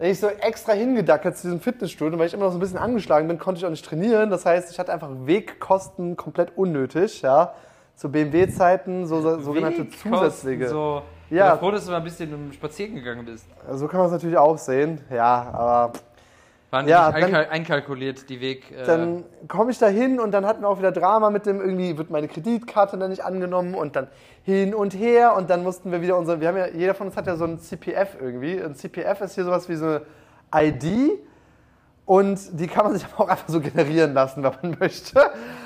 Wenn ich so extra hingedackert zu diesem Fitnessstudio, weil ich immer noch so ein bisschen angeschlagen bin, konnte ich auch nicht trainieren. Das heißt, ich hatte einfach Wegkosten komplett unnötig, ja. Zu BMW-Zeiten, so, so sogenannte zusätzliche. So, Ja. ja. Ich bin froh, dass du mal ein bisschen spazieren gegangen bist. So kann man es natürlich auch sehen, ja, aber Waren Ja, nicht dann- einkal einkalkuliert, die Weg. Äh, dann komme ich da hin und dann hatten wir auch wieder Drama mit dem, irgendwie wird meine Kreditkarte dann nicht angenommen und dann hin und her und dann mussten wir wieder unsere, wir haben ja, jeder von uns hat ja so ein CPF irgendwie. Ein CPF ist hier sowas wie so eine ID und die kann man sich aber auch einfach so generieren lassen, wenn man möchte.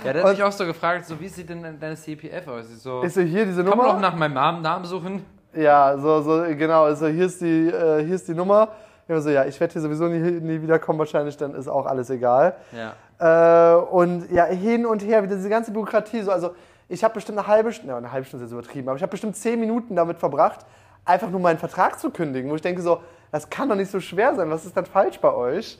ja, der und- hat mich auch so gefragt, so, wie sieht denn deine CPF aus? Ich so, Ist so hier diese kann man auch Nummer? nach meinem Namen, Namen suchen? Ja, so, so genau, also hier ist die, äh, hier ist die Nummer. Ich war so, ja, ich werde hier sowieso nie, nie wiederkommen wahrscheinlich, dann ist auch alles egal. Ja. Äh, und ja, hin und her, wieder diese ganze Bürokratie. So, also ich habe bestimmt eine halbe Stunde, ja, eine halbe Stunde ist jetzt übertrieben, aber ich habe bestimmt zehn Minuten damit verbracht, einfach nur meinen Vertrag zu kündigen, wo ich denke so, das kann doch nicht so schwer sein, was ist denn falsch bei euch?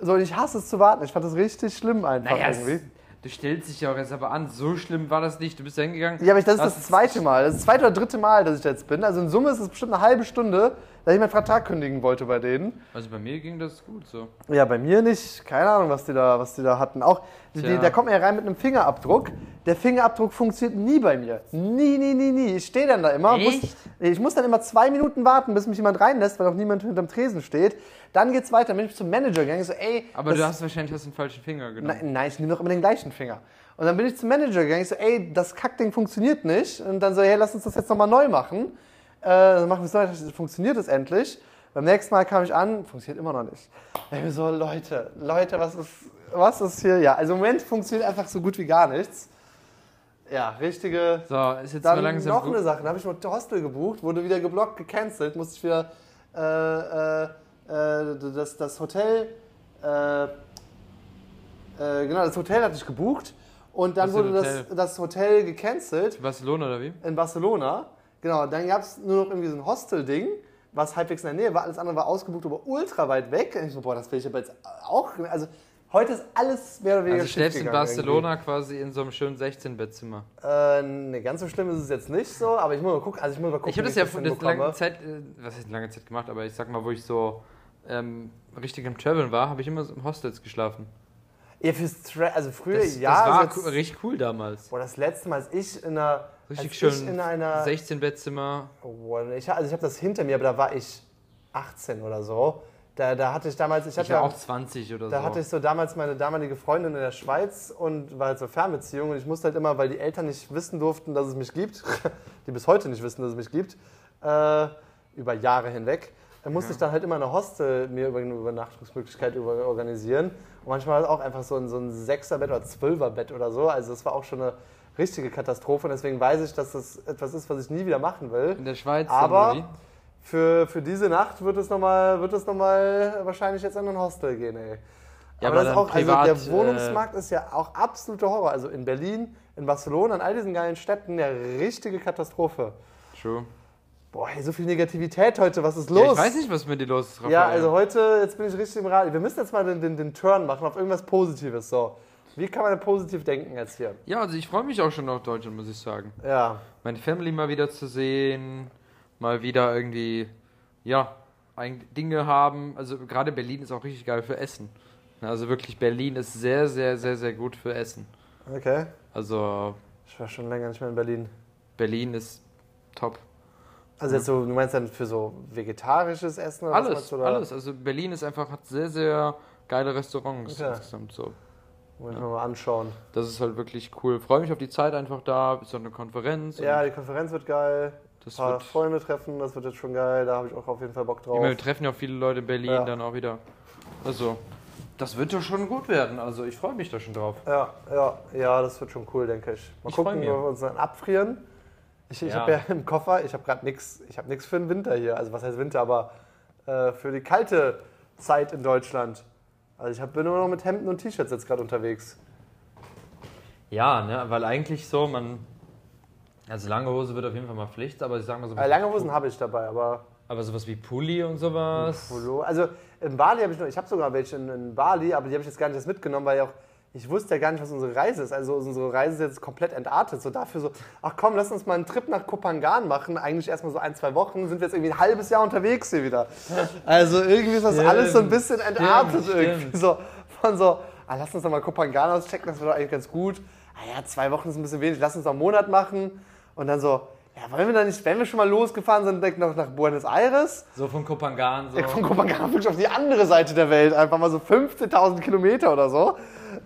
So, und ich hasse es zu warten. Ich fand das richtig schlimm einfach Naja, irgendwie. Du stellst dich ja auch jetzt aber an, so schlimm war das nicht. Du bist da hingegangen. Ja, aber ich, das ist das zweite Mal. Das ist das zweite oder dritte Mal, dass ich jetzt bin. Also in Summe ist es bestimmt eine halbe Stunde, dass ich meinen Vertrag kündigen wollte bei denen. Also bei mir ging das gut so. Ja, bei mir nicht. Keine Ahnung, was die da, was die da hatten. Auch, die, da kommt man ja rein mit einem Fingerabdruck. Der Fingerabdruck funktioniert nie bei mir. Nie, nie, nie, nie. Ich stehe dann da immer. Muss, ich muss dann immer zwei Minuten warten, bis mich jemand reinlässt, weil auch niemand hinterm Tresen steht. Dann geht's weiter. Dann bin ich zum Manager gegangen. Ich so, ey. Aber du hast wahrscheinlich hast den falschen Finger genommen. Nein, nein, ich nehme doch immer den gleichen Finger. Und dann bin ich zum Manager gegangen. Ich so, ey, das Kackding funktioniert nicht. Und dann so, hey, lass uns das jetzt nochmal neu machen. Äh, dann machen wir es neu. Funktioniert es endlich? Beim nächsten Mal kam ich an, funktioniert immer noch nicht. Ich mir so, Leute, Leute, was ist, was ist hier? Ja, also im Moment funktioniert einfach so gut wie gar nichts. Ja, richtige. So, ist jetzt Dann mal langsam noch eine Sache, dann habe ich noch Hostel gebucht, wurde wieder geblockt, gecancelt, musste ich wieder äh, äh, das, das Hotel, äh, äh, genau, das Hotel hatte ich gebucht und dann wurde das, Hotel? das Hotel gecancelt Barcelona oder wie? in Barcelona. Genau, dann gab es nur noch irgendwie so ein Hostel-Ding, was halbwegs in der Nähe war. Alles andere war ausgebucht, aber ultra weit weg. Und ich so, boah, das will ich aber jetzt auch. Also heute ist alles mehr oder weniger Also schläfst in Barcelona quasi in so einem schönen 16-Bettzimmer. Irgendwie. Äh, ne, ganz so schlimm ist es jetzt nicht so, aber ich muss mal gucken. Also ich muss mal gucken, Ich habe das ja das lange Zeit, äh, was heißt lange Zeit gemacht, aber ich sag mal, wo ich so ähm, richtig im Traveln war, habe ich immer so im Hostels geschlafen. Ja, fürs Tra also früher, Das, ja. das war also cool, richtig cool damals. Boah, das letzte Mal, als ich in einer. Richtig schön. Ich in einer. 16-Bettzimmer. Boah, ich, also ich habe das hinter mir, aber da war ich 18 oder so. Da, da hatte ich damals. Ich Ich hatte war ja- auch 20 oder Da so. hatte ich so damals meine damalige Freundin in der Schweiz und war halt so Fernbeziehung und ich musste halt immer, weil die Eltern nicht wissen durften, dass es mich gibt, die bis heute nicht wissen, dass es mich gibt, äh, über Jahre hinweg, dann musste ich dann halt immer eine Hostel mir über eine Übernachtungsmöglichkeit über organisieren und manchmal auch einfach so ein, so ein Sechserbett oder Zwölferbett oder so, also das war auch schon eine richtige Katastrophe und deswegen weiß ich, dass das etwas ist, was ich nie wieder machen will. in der Schweiz. Aber- oder wie? Für, für diese Nacht wird es nochmal wird es noch mal wahrscheinlich jetzt an ein Hostel gehen, ey. Ja, aber aber das auch, also privat, der Wohnungsmarkt ist ja auch absoluter Horror. Also in Berlin, in Barcelona, in all diesen geilen Städten eine richtige Katastrophe. True. Boah, hey, so viel Negativität heute, was ist los? Ja, ich weiß nicht, was mit dir los ist, Raphael. Ja, also heute, jetzt bin ich richtig im Radio. Wir müssen jetzt mal den, den, den Turn machen auf irgendwas Positives. So. Wie kann man denn positiv denken jetzt hier? Ja, also ich freue mich auch schon auf Deutschland, muss ich sagen. Ja, Meine Family mal wieder zu sehen, mal wieder irgendwie, ja, Dinge haben. Also gerade Berlin ist auch richtig geil für Essen. Also wirklich, Berlin ist sehr, sehr, sehr, sehr gut für Essen. okay. Also Ich war schon länger nicht mehr in Berlin. Berlin ist top. Also jetzt so, du meinst dann für so vegetarisches Essen oder was Alles, meinst du, oder? alles. Also Berlin ist einfach, hat sehr, sehr geile Restaurants Ja. insgesamt so. Muss ich mir mal anschauen. Das ist halt wirklich cool. Freue mich auf die Zeit einfach da, bis auf eine Konferenz. Ja, die Konferenz wird geil. das Ein paar wird. Freunde treffen, das wird jetzt schon geil. Da habe ich auch auf jeden Fall Bock drauf. Wir treffen ja auch viele Leute in Berlin Ja. dann auch wieder. Also, das wird doch schon gut werden. Also, ich freue mich da schon drauf. Ja, ja, ja, das wird schon cool, denke ich. Mal Ich gucken, ob wir uns dann abfrieren. Ich, ich Ja. habe ja im Koffer, ich habe gerade nichts, ich habe nichts für den Winter hier. Also was heißt Winter, aber äh, für die kalte Zeit in Deutschland. Also ich hab, bin immer noch mit Hemden und T-Shirts jetzt gerade unterwegs. Ja, ne, weil eigentlich so, man. Also, lange Hose wird auf jeden Fall mal Pflicht, aber ich sag mal so. Äh, lange Hosen habe ich dabei, aber Aber sowas wie Pulli und sowas. Polo. Also in Bali habe ich noch, ich habe sogar welche in, in Bali, aber die habe ich jetzt gar nicht erst mitgenommen, weil ich auch ich wusste ja gar nicht, was unsere Reise ist. Also unsere Reise ist jetzt komplett entartet. So dafür so, ach komm, lass uns mal einen Trip nach Kopangan machen. Eigentlich erstmal so ein, zwei Wochen. Sind wir jetzt irgendwie ein halbes Jahr unterwegs hier wieder. Also irgendwie ist das Stimmt, alles so ein bisschen entartet stimmt, irgendwie. stimmt. So von so, ah, lass uns doch mal Kopangan auschecken, das wird doch eigentlich ganz gut. Ah ja, zwei Wochen ist ein bisschen wenig, lass uns doch einen Monat machen. Und dann so, ja, wollen wir dann nicht, wenn wir schon mal losgefahren sind, direkt noch nach Buenos Aires? So von Kopangan, so. Von Kopenhagen wirklich auf die andere Seite der Welt, einfach mal so 15.000 Kilometer oder so.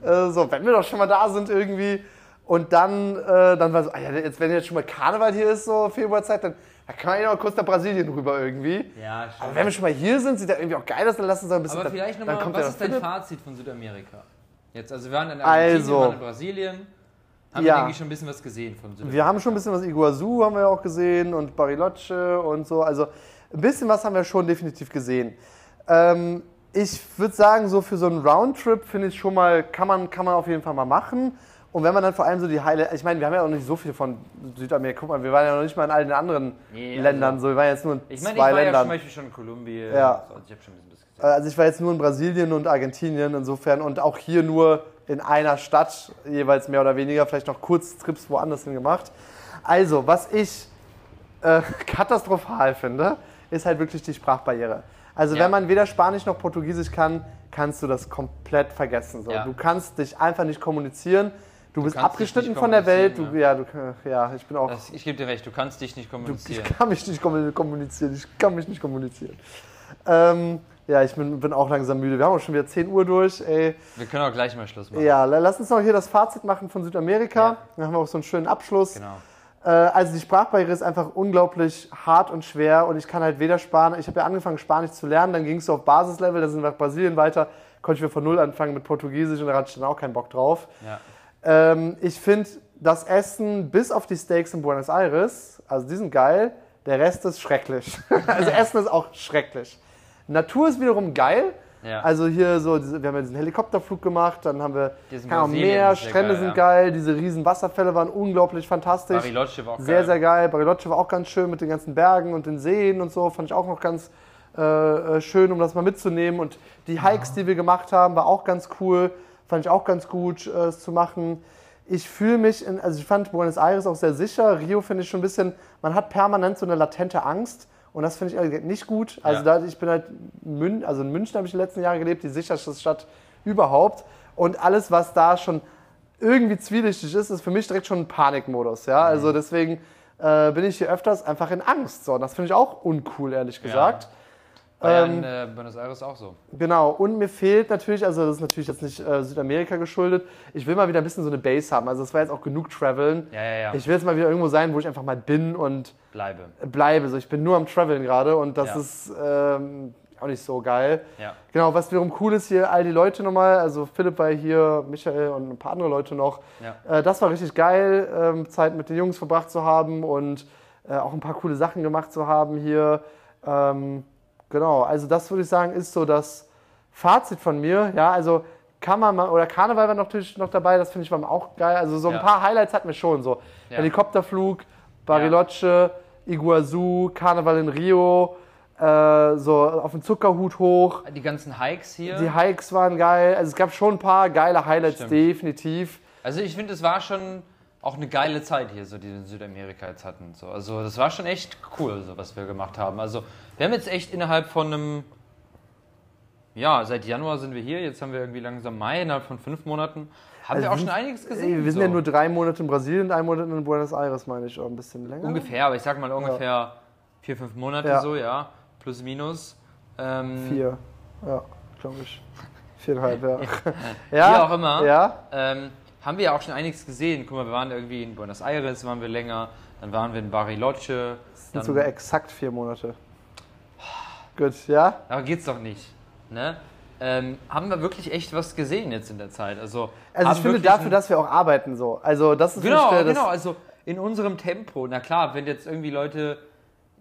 Äh, so, wenn wir doch schon mal da sind irgendwie. Und dann, äh, dann war so, ah ja, jetzt, wenn jetzt schon mal Karneval hier ist, so Februarzeit, dann, dann kann man ja noch kurz nach Brasilien rüber irgendwie. Ja, schon. Aber wenn wir schon mal hier sind, sieht das irgendwie auch geil aus, dann lass uns ein bisschen. Aber vielleicht nochmal, was ja ist dein Philipp. Fazit von Südamerika? Jetzt, also wir waren in Argentinien, Also. waren in Brasilien. Haben Ja. wir, ich, schon ein bisschen was gesehen von Südamerika. Wir haben schon ein bisschen was, Iguazu haben wir ja auch gesehen und Bariloche und so. Also ein bisschen was haben wir schon definitiv gesehen. Ähm, ich würde sagen, so für so einen Roundtrip finde ich schon mal, kann man, kann man auf jeden Fall mal machen. Und wenn man dann vor allem so die Highlights, ich meine, wir haben ja auch nicht so viel von Südamerika. Guck mal, wir waren ja noch nicht mal in all den anderen Nee, Ländern. also- So, wir waren jetzt nur in Ich meine, ich zwei war ja Ländern. zum Beispiel schon in Kolumbien. Ja. So, also ich habe schon ein bisschen was gesehen. Also ich war jetzt nur in Brasilien und Argentinien insofern und auch hier nur in einer Stadt, jeweils mehr oder weniger, vielleicht noch kurz Trips woanders hin gemacht. Also, was ich äh, katastrophal finde, ist halt wirklich die Sprachbarriere. Also Ja. wenn man weder Spanisch noch Portugiesisch kann, kannst du das komplett vergessen. So. Ja. Du kannst dich einfach nicht kommunizieren. Du, bist kannst dich abgeschnitten von der Welt. Du, ja, du, ja, ich bin auch Das, ich gebe dir recht, du kannst dich nicht Du, kommunizieren. ich kann mich nicht kommu- kommunizieren. Ich kann mich nicht kommunizieren. Ähm, ja, ich bin, bin auch langsam müde. Wir haben auch schon wieder 10 Uhr durch. Ey. Wir können auch gleich mal Schluss machen. Ja, la- lass uns noch hier das Fazit machen von Südamerika. Ja. Dann haben wir auch so einen schönen Abschluss. Genau. Äh, also die Sprachbarriere ist einfach unglaublich hart und schwer und ich kann halt weder Spanisch, ich habe ja angefangen Spanisch zu lernen, dann ging es so auf Basislevel, dann sind wir nach Brasilien weiter, konnte ich wieder von null anfangen mit Portugiesisch und da hatte ich dann auch keinen Bock drauf. Ja. Ähm, ich finde das Essen bis auf die Steaks in Buenos Aires, also die sind geil, der Rest ist schrecklich. also Essen ist auch schrecklich. Natur ist wiederum geil. Ja. Also hier so, diese, wir haben ja diesen Helikopterflug gemacht, dann haben wir Brasilien Meer, Strände geil, sind ja. geil, diese riesen Wasserfälle waren unglaublich fantastisch. Bariloche war auch Sehr, geil. sehr geil. Bariloche war auch ganz schön mit den ganzen Bergen und den Seen und so. Fand ich auch noch ganz äh, äh, schön, um das mal mitzunehmen. Und die Hikes, die wir gemacht haben, war auch ganz cool. Fand ich auch ganz gut, äh, es zu machen. Ich fühle mich, in, also ich fand Buenos Aires auch sehr sicher. Rio finde ich schon ein bisschen, man hat permanent so eine latente Angst. Und das finde ich ehrlich gesagt nicht gut. Also Ja. da, ich bin halt, Mün, also in München habe ich die letzten Jahre gelebt, die sicherste Stadt überhaupt. Und alles, was da schon irgendwie zwielichtig ist, ist für mich direkt schon ein Panikmodus. Ja? Also Mhm. deswegen äh, bin ich hier öfters einfach in Angst. So, und das finde ich auch uncool, ehrlich gesagt. War ja in äh, Buenos Aires auch so. Genau, und mir fehlt natürlich, also das ist natürlich jetzt nicht äh, Südamerika geschuldet, ich will mal wieder ein bisschen so eine Base haben. Also es war jetzt auch genug Traveln. Ja, ja, ja. Ich will jetzt mal wieder irgendwo sein, wo ich einfach mal bin und Bleibe. bleibe. So, ich bin nur am Traveln gerade und das Ja. ist ähm, auch nicht so geil. Ja. Genau, was wiederum cool ist hier, all die Leute nochmal, also Philipp war hier, Michael und ein paar andere Leute noch. Ja. Äh, das war richtig geil, ähm, Zeit mit den Jungs verbracht zu haben und äh, auch ein paar coole Sachen gemacht zu haben hier. Ähm, genau, also das würde ich sagen, ist so das Fazit von mir. Ja, also kann man mal, oder Karneval war natürlich noch dabei, das finde ich war auch geil. Also so ein Ja. paar Highlights hatten wir schon, so Ja. Helikopterflug, Bariloche, Iguazu, Karneval in Rio, äh, so auf den Zuckerhut hoch. Die ganzen Hikes hier. Die Hikes waren geil. Also es gab schon ein paar geile Highlights, Stimmt. definitiv. Also ich finde, es war schon auch eine geile Zeit hier, so die wir in Südamerika jetzt hatten. So. Also das war schon echt cool, so was wir gemacht haben. Also wir haben jetzt echt innerhalb von einem, ja, seit Januar sind wir hier, jetzt haben wir irgendwie langsam Mai, innerhalb von fünf Monaten, haben wir auch schon einiges gesehen. Ey, wir sind so. ja nur drei Monate in Brasilien, ein Monat in Buenos Aires, meine ich, oder ein bisschen länger. Ungefähr, aber ich sag mal ungefähr vier, fünf Monate Ja. so, ja, plus minus. Ähm, Vier. Ja, glaube ich. Viereinhalb, ja. Wie auch immer. Ja. Ähm, haben wir ja auch schon einiges gesehen. Guck mal, wir waren irgendwie in Buenos Aires, waren wir länger, dann waren wir in Bariloche. Das sind sogar exakt vier Monate. Gut, ja? aber geht's doch nicht. Ne? Ähm, haben wir wirklich echt was gesehen jetzt in der Zeit? Also, Also ich finde dafür, dass wir auch arbeiten so. Also das ist Genau, das, genau. Also in unserem Tempo. Na klar, wenn jetzt irgendwie Leute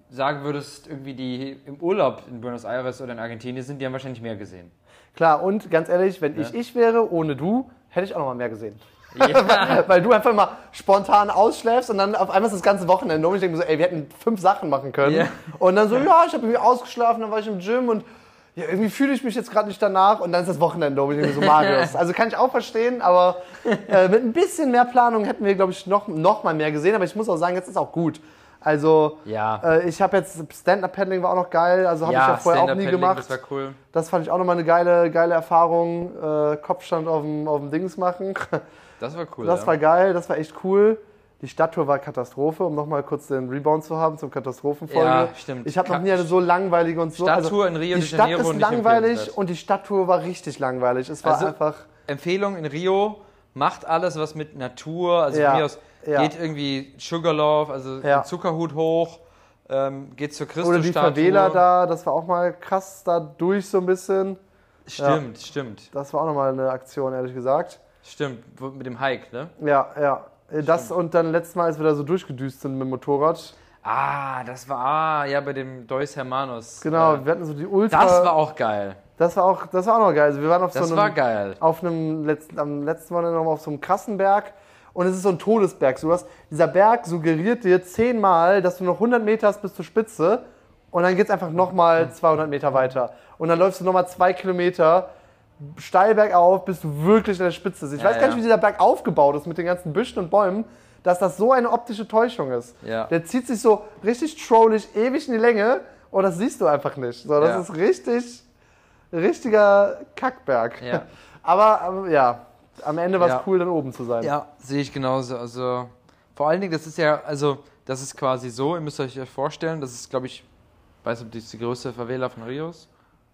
sagen würdest, irgendwie die im Urlaub in Buenos Aires oder in Argentinien sind, die haben wahrscheinlich mehr gesehen. Klar, und ganz ehrlich, wenn Ja. ich ich wäre, ohne du, hätte ich auch noch mal mehr gesehen. Ja. Weil du einfach mal spontan ausschläfst und dann auf einmal ist das ganze Wochenende um. Ich denke mir so, ey, wir hätten fünf Sachen machen können. Ja. Und dann so, ja, ich habe irgendwie ausgeschlafen, dann war ich im Gym und ja, irgendwie fühle ich mich jetzt gerade nicht danach und dann ist das Wochenende um. Ich denke mir so, Marius. Also kann ich auch verstehen, aber äh, mit ein bisschen mehr Planung hätten wir, glaube ich, noch, noch mal mehr gesehen. Aber ich muss auch sagen, jetzt ist auch gut. Also, Ja. äh, ich habe jetzt, Stand-Up-Paddling war auch noch geil, also habe ich ja vorher auch nie gemacht. Das war cool. Das fand ich auch nochmal eine geile, geile Erfahrung. Äh, Kopfstand auf dem, auf dem Dings machen. Das war cool. Das ja. war geil, das war echt cool. Die Stadttour war Katastrophe, um nochmal kurz den Rebound zu haben zum Katastrophenfolge. Ja, stimmt. Ich habe noch nie eine so langweilige und so. Stadttour in Rio die Stadt ist langweilig und die Stadttour war richtig langweilig. Es war Also- einfach. Empfehlung in Rio, macht alles was mit Natur, also Ja, von mir aus ja. geht irgendwie Sugarloaf, also Ja. Zuckerhut hoch, ähm, geht zur Oder Christusstatue. die Favela da, das war auch mal krass da durch so ein bisschen. Stimmt, stimmt, Das war auch nochmal eine Aktion, ehrlich gesagt. stimmt, mit dem Hike, ne? Ja, ja. Das und dann letztes Mal, als wir da so durchgedüst sind mit dem Motorrad. Ah, das war, ah, ja, bei dem Deus Hermanos. Genau, Äh, wir hatten so die Ultra. das war auch geil. das war auch, das war auch noch geil. Also wir waren auf Das so war einem, geil. auf einem letzten, am letzten Mal noch mal auf so einem krassen Berg und es ist so ein Todesberg. So, du hast, dieser Berg suggeriert dir zehnmal, dass du noch 100 Meter hast bis zur Spitze und dann geht es einfach nochmal 200 Meter weiter. Und dann läufst du nochmal zwei Kilometer steil bergauf, bis du wirklich an der Spitze bist. Ich Ja, weiß gar nicht, wie dieser Berg aufgebaut ist mit den ganzen Büschen und Bäumen, dass das so eine optische Täuschung ist. Ja. Der zieht sich so richtig trollig ewig in die Länge und das siehst du einfach nicht. So, das Ja. ist richtig, richtiger Kackberg. Aber, aber ja, am Ende war es Ja. cool, dann oben zu sein. Ja, sehe ich genauso. Also vor allen Dingen, das ist ja, also das ist quasi so, ihr müsst euch vorstellen, das ist, glaube ich, weiß nicht, ob die größte Favela von Rios.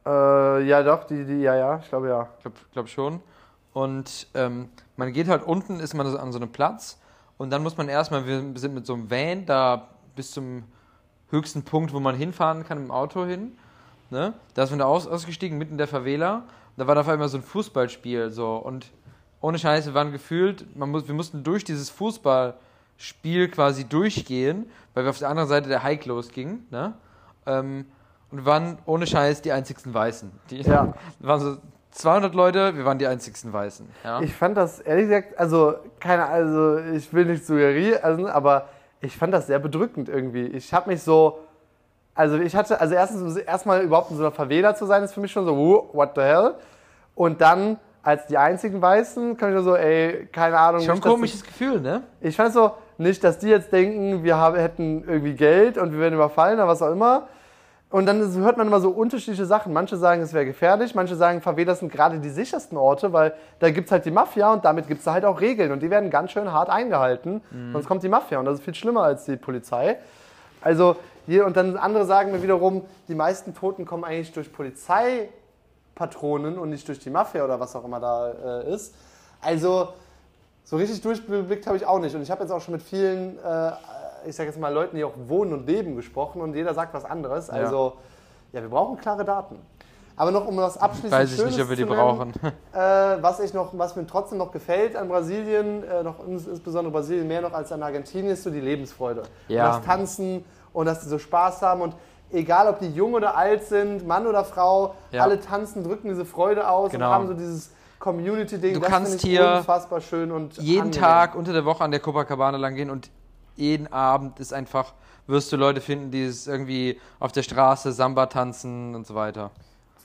Äh, ja, doch, die, die, ja, ja, ich glaube ja. Ich glaube glaub schon. Und ähm, man geht halt unten, ist man an so einem Platz Und dann muss man erstmal, wir sind mit so einem Van da bis zum höchsten Punkt, wo man hinfahren kann, dem Auto hin. Ne? Da sind wir da aus, ausgestiegen, mitten in der Favela. Da war da auf einmal so ein Fußballspiel. So. Und ohne Scheiße, wir waren gefühlt, man muss, wir mussten durch dieses Fußballspiel quasi durchgehen, weil wir auf der anderen Seite der Hike losging. Ne? Ähm, und wir waren ohne Scheiß die einzigsten Weißen. Die Ja. waren so 200 Leute, wir waren die einzigsten Weißen. Ja? Ich fand das ehrlich gesagt, also keine, also ich will nicht suggerieren, also, aber ich fand das sehr bedrückend irgendwie. Ich habe mich so, also ich hatte, also erstens erstmal überhaupt in so einer Favela zu sein, ist für mich schon so, "Whoa, what the hell? Und dann als die einzigen Weißen, kann ich nur so, ey, keine Ahnung. Schon ein komisches Gefühl, ne? Ich fand so, nicht, dass die jetzt denken, wir haben, hätten irgendwie Geld und wir werden überfallen oder was auch immer. Und dann hört man immer so unterschiedliche Sachen. Manche sagen, es wäre gefährlich, manche sagen, Favelas sind gerade die sichersten Orte, weil da gibt es halt die Mafia und damit gibt es da halt auch Regeln und die werden ganz schön hart eingehalten. Sonst kommt die Mafia und das ist viel schlimmer als die Polizei. Also hier, und dann andere sagen mir wiederum, die meisten Toten kommen eigentlich durch Polizeipatronen und nicht durch die Mafia oder was auch immer da äh, ist. Also so richtig durchgeblickt habe ich auch nicht. Und ich habe jetzt auch schon mit vielen, äh, ich sage jetzt mal, Leuten, die auch wohnen und leben, gesprochen und jeder sagt was anderes. Also, ja, wir brauchen klare Daten. Aber noch um was abschließend Weiß ich Schönes nicht, ob wir die zu nennen, brauchen. Äh, was, ich noch, was mir trotzdem noch gefällt an Brasilien, äh, noch ins- insbesondere Brasilien mehr noch als an Argentinien, ist so die Lebensfreude. Ja. Und das Tanzen und dass die so Spaß haben und egal ob die jung oder alt sind, Mann oder Frau, Ja. alle tanzen, drücken diese Freude aus Genau. und haben so dieses Community-Ding. Du das kannst hier unfassbar schön und jeden angenehm. Tag unter der Woche an der Copacabana lang gehen und jeden Abend ist einfach, wirst du Leute finden, die es irgendwie auf der Straße Samba tanzen und so weiter.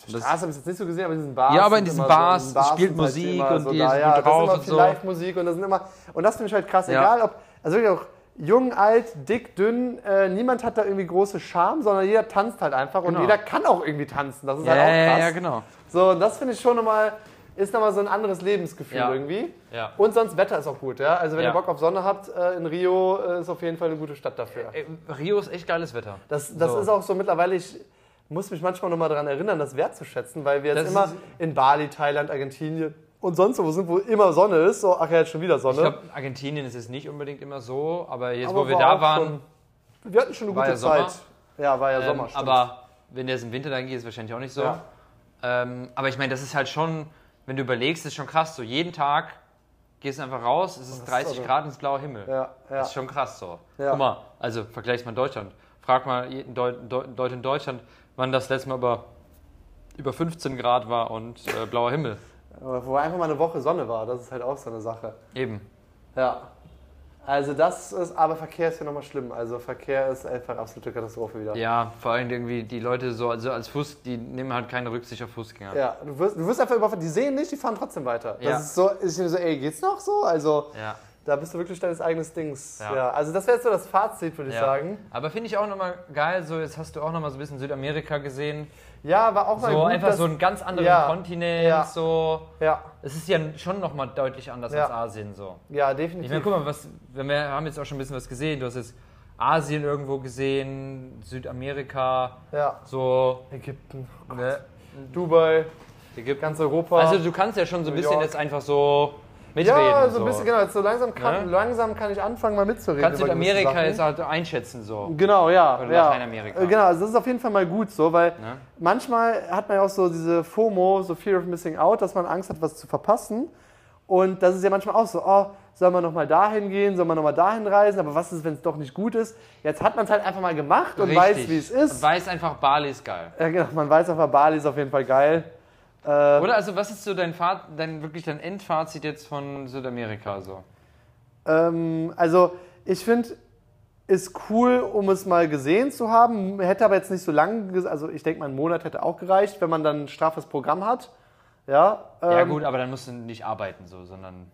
Und das- Straße habe ich jetzt nicht so gesehen, aber in diesen Bars. Ja, aber in diesen Bars, in es spielt halt Musik und so die da, sind ja, gut das ist drauf immer und viel so. Live-Musik und das sind immer und das finde ich halt krass. Ja. Egal ob also wirklich auch jung, alt, dick, dünn, äh, niemand hat da irgendwie große Charme, sondern jeder tanzt halt einfach und Genau. jeder kann auch irgendwie tanzen. Das ist Ja, halt auch ja, krass. ja, genau. So und das finde ich schon nochmal ist nochmal so ein anderes Lebensgefühl Ja. irgendwie. Ja. Und sonst Wetter ist auch gut, ja. Also wenn Ja. ihr Bock auf Sonne habt äh, in Rio, äh, ist auf jeden Fall eine gute Stadt dafür. Ey, Rio ist echt geiles Wetter. Das, das So. ist auch so mittlerweile, ich muss mich manchmal nochmal daran erinnern, das wertzuschätzen, weil wir jetzt Das immer in Bali, Thailand, Argentinien und sonst wo sind, wo immer Sonne ist. So, ach ja, jetzt schon wieder Sonne. Ich glaube, Argentinien ist es nicht unbedingt immer so, aber jetzt, Aber wo wir da waren, Schon, wir hatten schon eine gute ja Sommer. Zeit. Ja, war ja ähm, Sommer. stimmt. aber wenn der jetzt im Winter dann geht, ist wahrscheinlich auch nicht so. Ja. Ähm, aber ich meine, das ist halt schon, wenn du überlegst, ist schon krass. So jeden Tag gehst du einfach raus, es ist ist 30 so- Grad ins blaue Himmel. ja, ja. Das ist schon krass so. Ja. Guck mal, also vergleichst mal Deutschland. Frag mal jeden Deu Deu Leute in Deutschland, wann das letzte Mal über, über 15 Grad war und äh, blauer Himmel. Wo einfach mal eine Woche Sonne war, das ist halt auch so eine Sache. Eben. Ja. Also das ist, aber Verkehr ist ja nochmal schlimm. Also Verkehr ist einfach absolute Katastrophe wieder. Ja, vor allem irgendwie die Leute so, also als Fuß, die nehmen halt keine Rücksicht auf Fußgänger. Ja, du wirst, du wirst einfach überfordert. Die sehen nicht, die fahren trotzdem weiter. Das Ja. ist so, ist so, ey, geht's noch so? Also, Ja. da bist du wirklich deines eigenen Dings. Ja. Ja. also das wäre jetzt so das Fazit, würde ich sagen. Aber finde ich auch nochmal geil, so jetzt hast du auch nochmal so ein bisschen Südamerika gesehen. Ja, war auch mal So gut, einfach so einen ganz anderen Ja. Kontinent, Ja. so. Ja, Es ist ja schon nochmal deutlich anders Ja. als Asien, so. ja, Ich definitiv. meine, guck mal, was, wir haben jetzt auch schon ein bisschen was gesehen. Du hast jetzt Asien irgendwo gesehen, Südamerika, ja, so, Ägypten, ne? Dubai, Ägypten. ganz Europa. Also du kannst ja schon so ein bisschen jetzt einfach so mitreden. ja, so ein bisschen, genau. So langsam kann, Ne? langsam kann ich anfangen, mal mitzureden. Kannst Südamerika Sachen. jetzt halt einschätzen, so. Genau, ja. Oder ja. Lateinamerika. Äh, Genau, also das ist auf jeden Fall mal gut so, weil Ne? manchmal hat man ja auch so diese FOMO, so Fear of Missing Out, dass man Angst hat, was zu verpassen. Und das ist ja manchmal auch so, oh, soll man nochmal dahin gehen, soll man nochmal dahin reisen, aber was ist, wenn es doch nicht gut ist? Jetzt hat man es halt einfach mal gemacht und weiß, Richtig. wie es ist. weiß einfach, Bali ist geil. Ja, genau, man weiß einfach, Bali ist auf jeden Fall geil. Äh, Oder also was ist so dein, Fazit, dein wirklich dein Endfazit jetzt von Südamerika so? Ähm, also ich finde, ist cool, um es mal gesehen zu haben. Hätte aber jetzt nicht so lange, also ich denke mal, ein Monat hätte auch gereicht, wenn man dann ein straffes Programm hat. Ja, Ja ähm, gut, aber dann musst du nicht arbeiten so, sondern...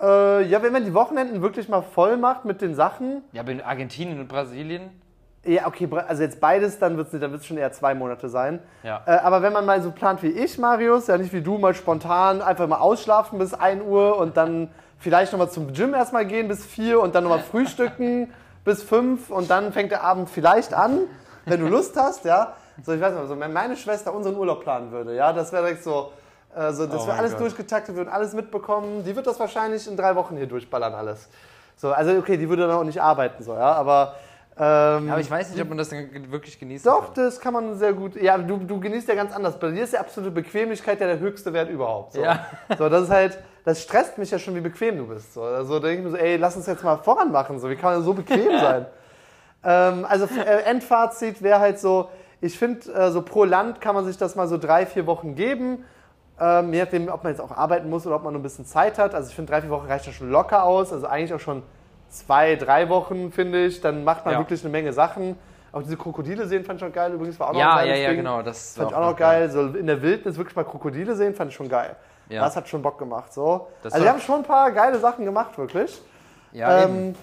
Äh, ja, wenn man die Wochenenden wirklich mal voll macht mit den Sachen. Ja, aber in Argentinien und Brasilien? Ja, okay, also jetzt beides, dann wird es dann wird's schon eher zwei Monate sein. Ja. Äh, aber wenn man mal so plant wie ich, Marius, ja nicht wie du, mal spontan einfach mal ausschlafen bis 1 Uhr und dann vielleicht nochmal zum Gym erstmal gehen bis 4 und dann nochmal frühstücken bis 5 und dann fängt der Abend vielleicht an, wenn du Lust hast, ja. So, ich weiß nicht, so, wenn meine Schwester unseren Urlaub planen würde, ja, das wäre direkt so, äh, so dass Oh wir alles Gott. durchgetaktet wird, alles mitbekommen. Die wird das wahrscheinlich in drei Wochen hier durchballern, alles. So, also okay, die würde dann auch nicht arbeiten, so, ja, aber. Ähm, Aber ich weiß nicht, ob man das dann wirklich genießen doch, kann. das kann man sehr gut. Ja, du, du genießt ja ganz anders. Bei dir ist ja absolute Bequemlichkeit ja der höchste Wert überhaupt. So. Ja. So, das ist halt, das stresst mich ja schon, wie bequem du bist. So, also denke ich mir so, ey, lass uns jetzt mal voran machen. So, wie kann man so bequem sein? ähm, also äh, Endfazit wäre halt so, ich finde, äh, so pro Land kann man sich das mal so drei, vier Wochen geben. Ähm, je nachdem, ob man jetzt auch arbeiten muss oder ob man nur ein bisschen Zeit hat. Also ich finde, drei, vier Wochen reicht ja schon locker aus. Also eigentlich auch schon zwei, drei Wochen, finde ich. Dann macht man Ja. wirklich eine Menge Sachen. Auch diese Krokodile sehen fand ich schon geil. Übrigens war auch noch Ja, ein ja, ja, Ding. genau. Das Fand ich auch noch geil. So in der Wildnis wirklich mal Krokodile sehen, fand ich schon geil. Ja. Das hat schon Bock gemacht. So. Das also wir haben schon ein paar geile Sachen gemacht, wirklich. Ja. Ähm,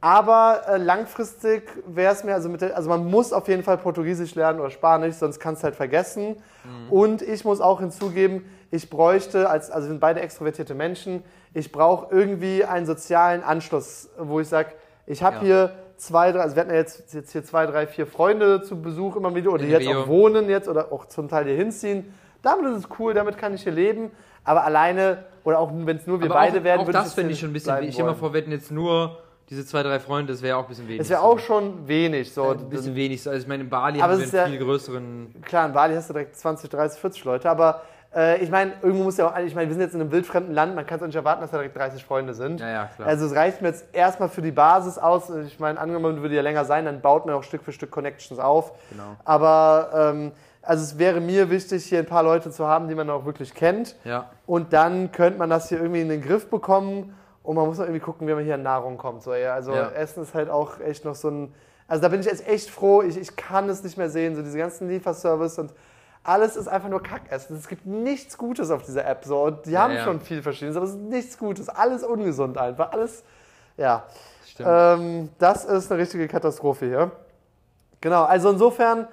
aber äh, langfristig wäre es mir, also, mit der, also man muss auf jeden Fall Portugiesisch lernen oder Spanisch, sonst kannst du halt vergessen. Mhm. Und ich muss auch hinzugeben, ich bräuchte, als, also wir sind beide extrovertierte Menschen, ich brauche irgendwie einen sozialen Anschluss, wo ich sage, ich habe Ja. hier zwei, drei, also wir hatten ja jetzt, jetzt hier zwei, drei, vier Freunde zu Besuch immer wieder oder die jetzt Rio. auch wohnen jetzt oder auch zum Teil hier hinziehen. Damit ist es cool, damit kann ich hier leben. Aber alleine, oder auch wenn es nur wir Aber beide auch, werden, auch würde das finde ich schon ein bisschen. Ich mir wollen. vor, wir hätten jetzt nur diese zwei, drei Freunde, das wäre auch ein bisschen wenig. Es wäre so. auch schon wenig. So. ein bisschen wenig. So. Also ich meine, in Bali Aber haben wir einen ja- viel größeren. Klar, in Bali hast du direkt 20, 30, 40 Leute, aber äh, ich meine, irgendwo muss ja auch, ich meine, wir sind jetzt in einem wildfremden Land, man kann es auch nicht erwarten, dass da direkt 30 Freunde sind. Ja, ja, klar. Also es reicht mir jetzt erstmal für die Basis aus. Ich meine, angenommen würde ja länger sein, dann baut man auch Stück für Stück Connections auf. Genau. Aber ähm, also es wäre mir wichtig, hier ein paar Leute zu haben, die man auch wirklich kennt. Ja. Und dann könnte man das hier irgendwie in den Griff bekommen und man muss noch irgendwie gucken, wie man hier an Nahrung kommt. So, ja. Also Ja. Essen ist halt auch echt noch so ein. Also da bin ich jetzt echt froh, ich, ich kann es nicht mehr sehen, so diese ganzen Lieferservice und alles ist einfach nur Kackessen. Es gibt nichts Gutes auf dieser App. So. Und die haben ja. schon viel Verschiedenes, aber es ist nichts Gutes. Alles ungesund einfach. Alles, ja. Stimmt. Ähm, das ist eine richtige Katastrophe hier. Genau, also insofern,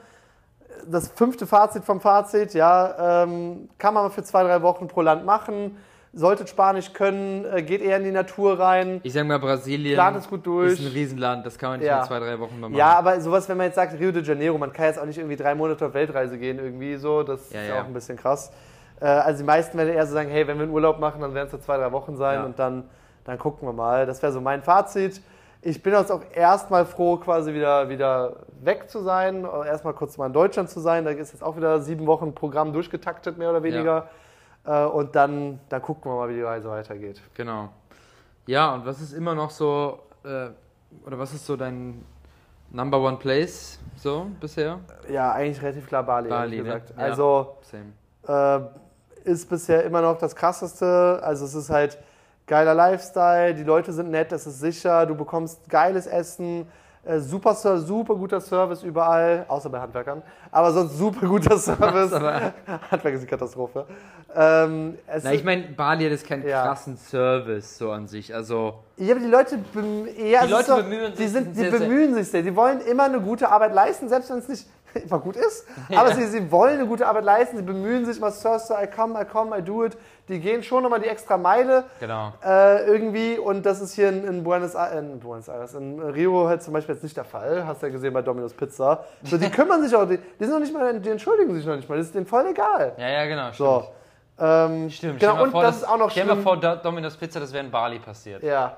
das fünfte Fazit vom Fazit, ja, ähm, kann man für zwei, drei Wochen pro Land machen. Solltet Spanisch können, äh, geht eher in die Natur rein. Ich sag mal, Brasilien Plant es gut durch. ist ein Riesenland. Das kann man nicht Ja. in zwei, drei Wochen mal machen. Ja, aber sowas, wenn man jetzt sagt, Rio de Janeiro, man kann jetzt auch nicht irgendwie drei Monate auf Weltreise gehen, irgendwie so, das Ja, ist ja. auch ein bisschen krass. Äh, also die meisten werden eher so sagen, hey, wenn wir einen Urlaub machen, dann werden es so zwei, drei Wochen sein Ja. und dann, dann gucken wir mal. Das wäre so mein Fazit. Ich bin jetzt auch erstmal froh, quasi wieder, wieder weg zu sein, erstmal kurz mal in Deutschland zu sein. Da ist jetzt auch wieder sieben Wochen Programm durchgetaktet, mehr oder weniger. Äh, Und dann, dann gucken wir mal, wie die Reise weitergeht. Genau. Ja, und was ist immer noch so, äh, oder was ist so dein Number One Place so bisher? Ja, eigentlich relativ klar Bali, Bali, ne? gesagt. Ja. Also äh, ist bisher immer noch das Krasseste. Also es ist halt geiler Lifestyle, die Leute sind nett, es ist sicher, du bekommst geiles Essen, äh, super, Ser- super guter Service überall, außer bei Handwerkern, aber sonst super guter Service. aber- Handwerk ist eine Katastrophe. Ähm, Na, ich meine, Bali hat jetzt keinen Ja. krassen Service so an sich. Also, Ja, aber die Leute, ja, es ist Leute so, bemühen die, sich sind, die sehr, sehr- bemühen sich sehr. Die wollen immer eine gute Arbeit leisten, selbst wenn es nicht immer gut ist. Aber sie, sie wollen eine gute Arbeit leisten, sie bemühen sich immer, Sir, Sir, I come, I come, I do it. Die gehen schon nochmal die extra Meile genau. äh, irgendwie und das ist hier in, in, Buenos, A- in Buenos Aires, in Rio halt zum Beispiel jetzt nicht der Fall. Hast du ja gesehen bei Domino's Pizza. So, die kümmern sich auch, die, die sind noch nicht mal, die entschuldigen sich noch nicht mal, das ist denen voll egal. Ja, ja, genau. Stimmt. So. Ähm, Stimmt. Genau, und vor, das ist auch noch Stell dir schlimm. vor, Do- Domino's Pizza, das wäre in Bali passiert. Ja,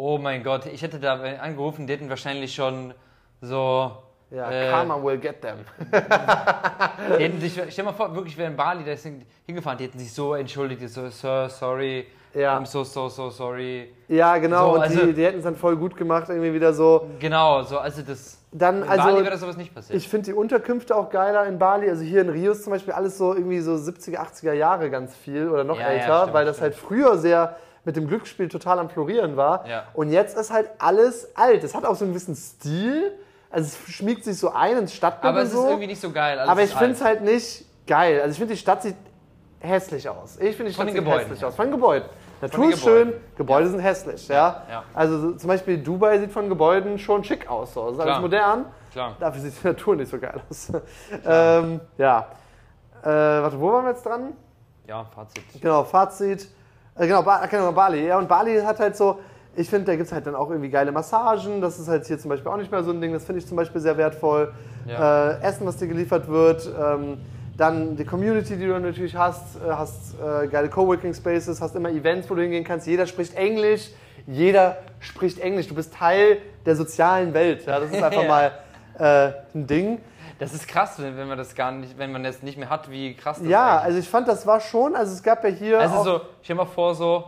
Oh mein Gott, ich hätte da angerufen, die hätten wahrscheinlich schon so. Ja, Äh, Karma will get them. Die hätten sich, stell dir mal vor, wirklich wäre in Bali, da ist hingefahren, die hätten sich so entschuldigt, so, Sir, sorry, Ja. I'm so, so, so sorry. Ja, genau, So, und also- die, die hätten es dann voll gut gemacht, irgendwie wieder so. Genau, so, also das. Dann, In also, Bali wäre das sowas nicht passiert. ich finde die Unterkünfte auch geiler in Bali. Also hier in Rio ist zum Beispiel alles so irgendwie so 70er, 80er Jahre ganz viel oder noch Ja, ja, älter, stimmt, weil das stimmt. halt früher sehr mit dem Glücksspiel total am Florieren war. Ja. Und jetzt ist halt alles alt. Es hat auch so einen gewissen Stil. Also es schmiegt sich so ein ins Stadtbild aber es so. ist irgendwie nicht so geil. alles aber ich finde es alt. halt nicht geil. Also ich finde die Stadt sieht hässlich aus. Ich finde die Stadt sieht Gebäuden hässlich her. aus. Von den Gebäuden. Natur ist schön. Gebäude sind hässlich. Ja. ja. Also so, zum Beispiel Dubai sieht von Gebäuden schon schick aus. So. Das ist alles modern. Klar. Dafür sieht die Natur nicht so geil aus. ähm, ja. Äh, warte, wo waren wir jetzt dran? Ja, Fazit. Genau, Fazit. Äh, genau, ba genau, Bali. Ja, und Bali hat halt so, ich finde, da gibt es halt dann auch irgendwie geile Massagen. Das ist halt hier zum Beispiel auch nicht mehr so ein Ding. Das finde ich zum Beispiel sehr wertvoll. Ja. Äh, Essen, was dir geliefert wird. Ähm, dann die Community, die du natürlich hast. Äh, hast äh, geile Coworking Spaces, hast immer Events, wo du hingehen kannst. Jeder spricht Englisch. jeder spricht Englisch. Du bist Teil der sozialen Welt. Ja? Das ist einfach mal äh, ein Ding. Das ist krass, wenn man das gar nicht, wenn man das nicht mehr hat, wie krass das Ja, eigentlich also ich fand, das war schon, also es gab ja hier Also so, stell dir mal vor, so,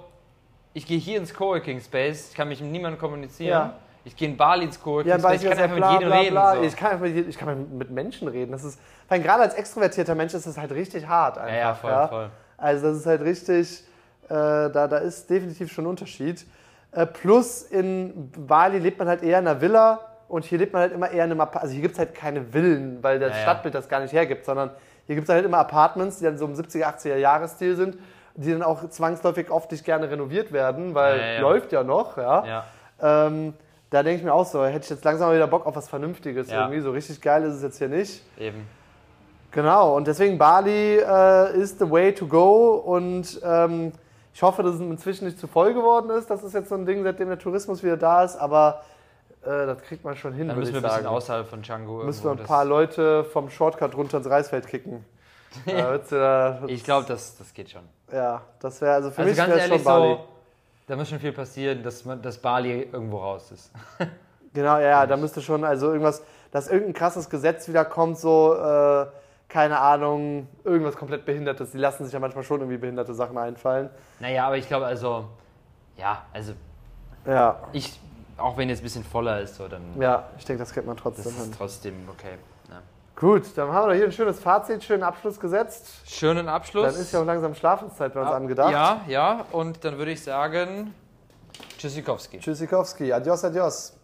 ich gehe hier ins Coworking Space, ich kann mich mit niemandem kommunizieren. Ja. Ich gehe in Bali ins Coworking ja, Space, ich kann einfach mit jedem reden. So. Ich, kann mit, ich kann mit- Menschen reden. Das ist, weil gerade als extrovertierter Mensch ist das halt richtig hart einfach. ja, ja, voll, ja? voll. Also das ist halt richtig, äh, da, da ist definitiv schon ein Unterschied. Äh, plus in Bali lebt man halt eher in einer Villa und hier lebt man halt immer eher in einem Apart Also hier gibt es halt keine Villen, weil das. Stadtbild das gar nicht hergibt, sondern hier gibt es halt immer Apartments, die dann so im 70er, 80er Jahresstil sind, die dann auch zwangsläufig oft nicht gerne renoviert werden, weil Ja, ja, läuft ja noch, ja. Ähm, da denke ich mir auch so, hätte ich jetzt langsam mal wieder Bock auf was Vernünftiges Ja. irgendwie. So richtig geil ist es jetzt hier nicht. Eben. Genau, und deswegen Bali äh, ist the way to go und ähm, ich hoffe, dass es inzwischen nicht zu voll geworden ist. Das ist jetzt so ein Ding, seitdem der Tourismus wieder da ist, aber äh, das kriegt man schon hin, Dann müssen wir ein bisschen außerhalb von Django. Müssen wir ein paar Leute vom Shortcut runter ins Reisfeld kicken. Da ja- Ich glaube, das, das geht schon. Ja, das wäre, also für Also mich ganz ehrlich, schon Bali. so, da muss schon viel passieren, dass, man, dass Bali irgendwo raus ist. Genau, ja, da müsste schon, also irgendwas, dass irgendein krasses Gesetz wieder kommt, so, äh, keine Ahnung, irgendwas komplett Behindertes. Die lassen sich ja manchmal schon irgendwie behinderte Sachen einfallen. Naja, aber ich glaube, also, ja, also Ja, ich, auch wenn jetzt ein bisschen voller ist, so, dann ja, ich denke, das kriegt man das trotzdem hin. ist trotzdem okay. Ja. Gut, dann haben wir doch hier ein schönes Fazit, schönen Abschluss gesetzt. Schönen Abschluss. Dann ist ja auch langsam Schlafenszeit bei uns angedacht. Ja, ja, und dann würde ich sagen, Tschüssikowski. Tschüssikowski, adios, adios.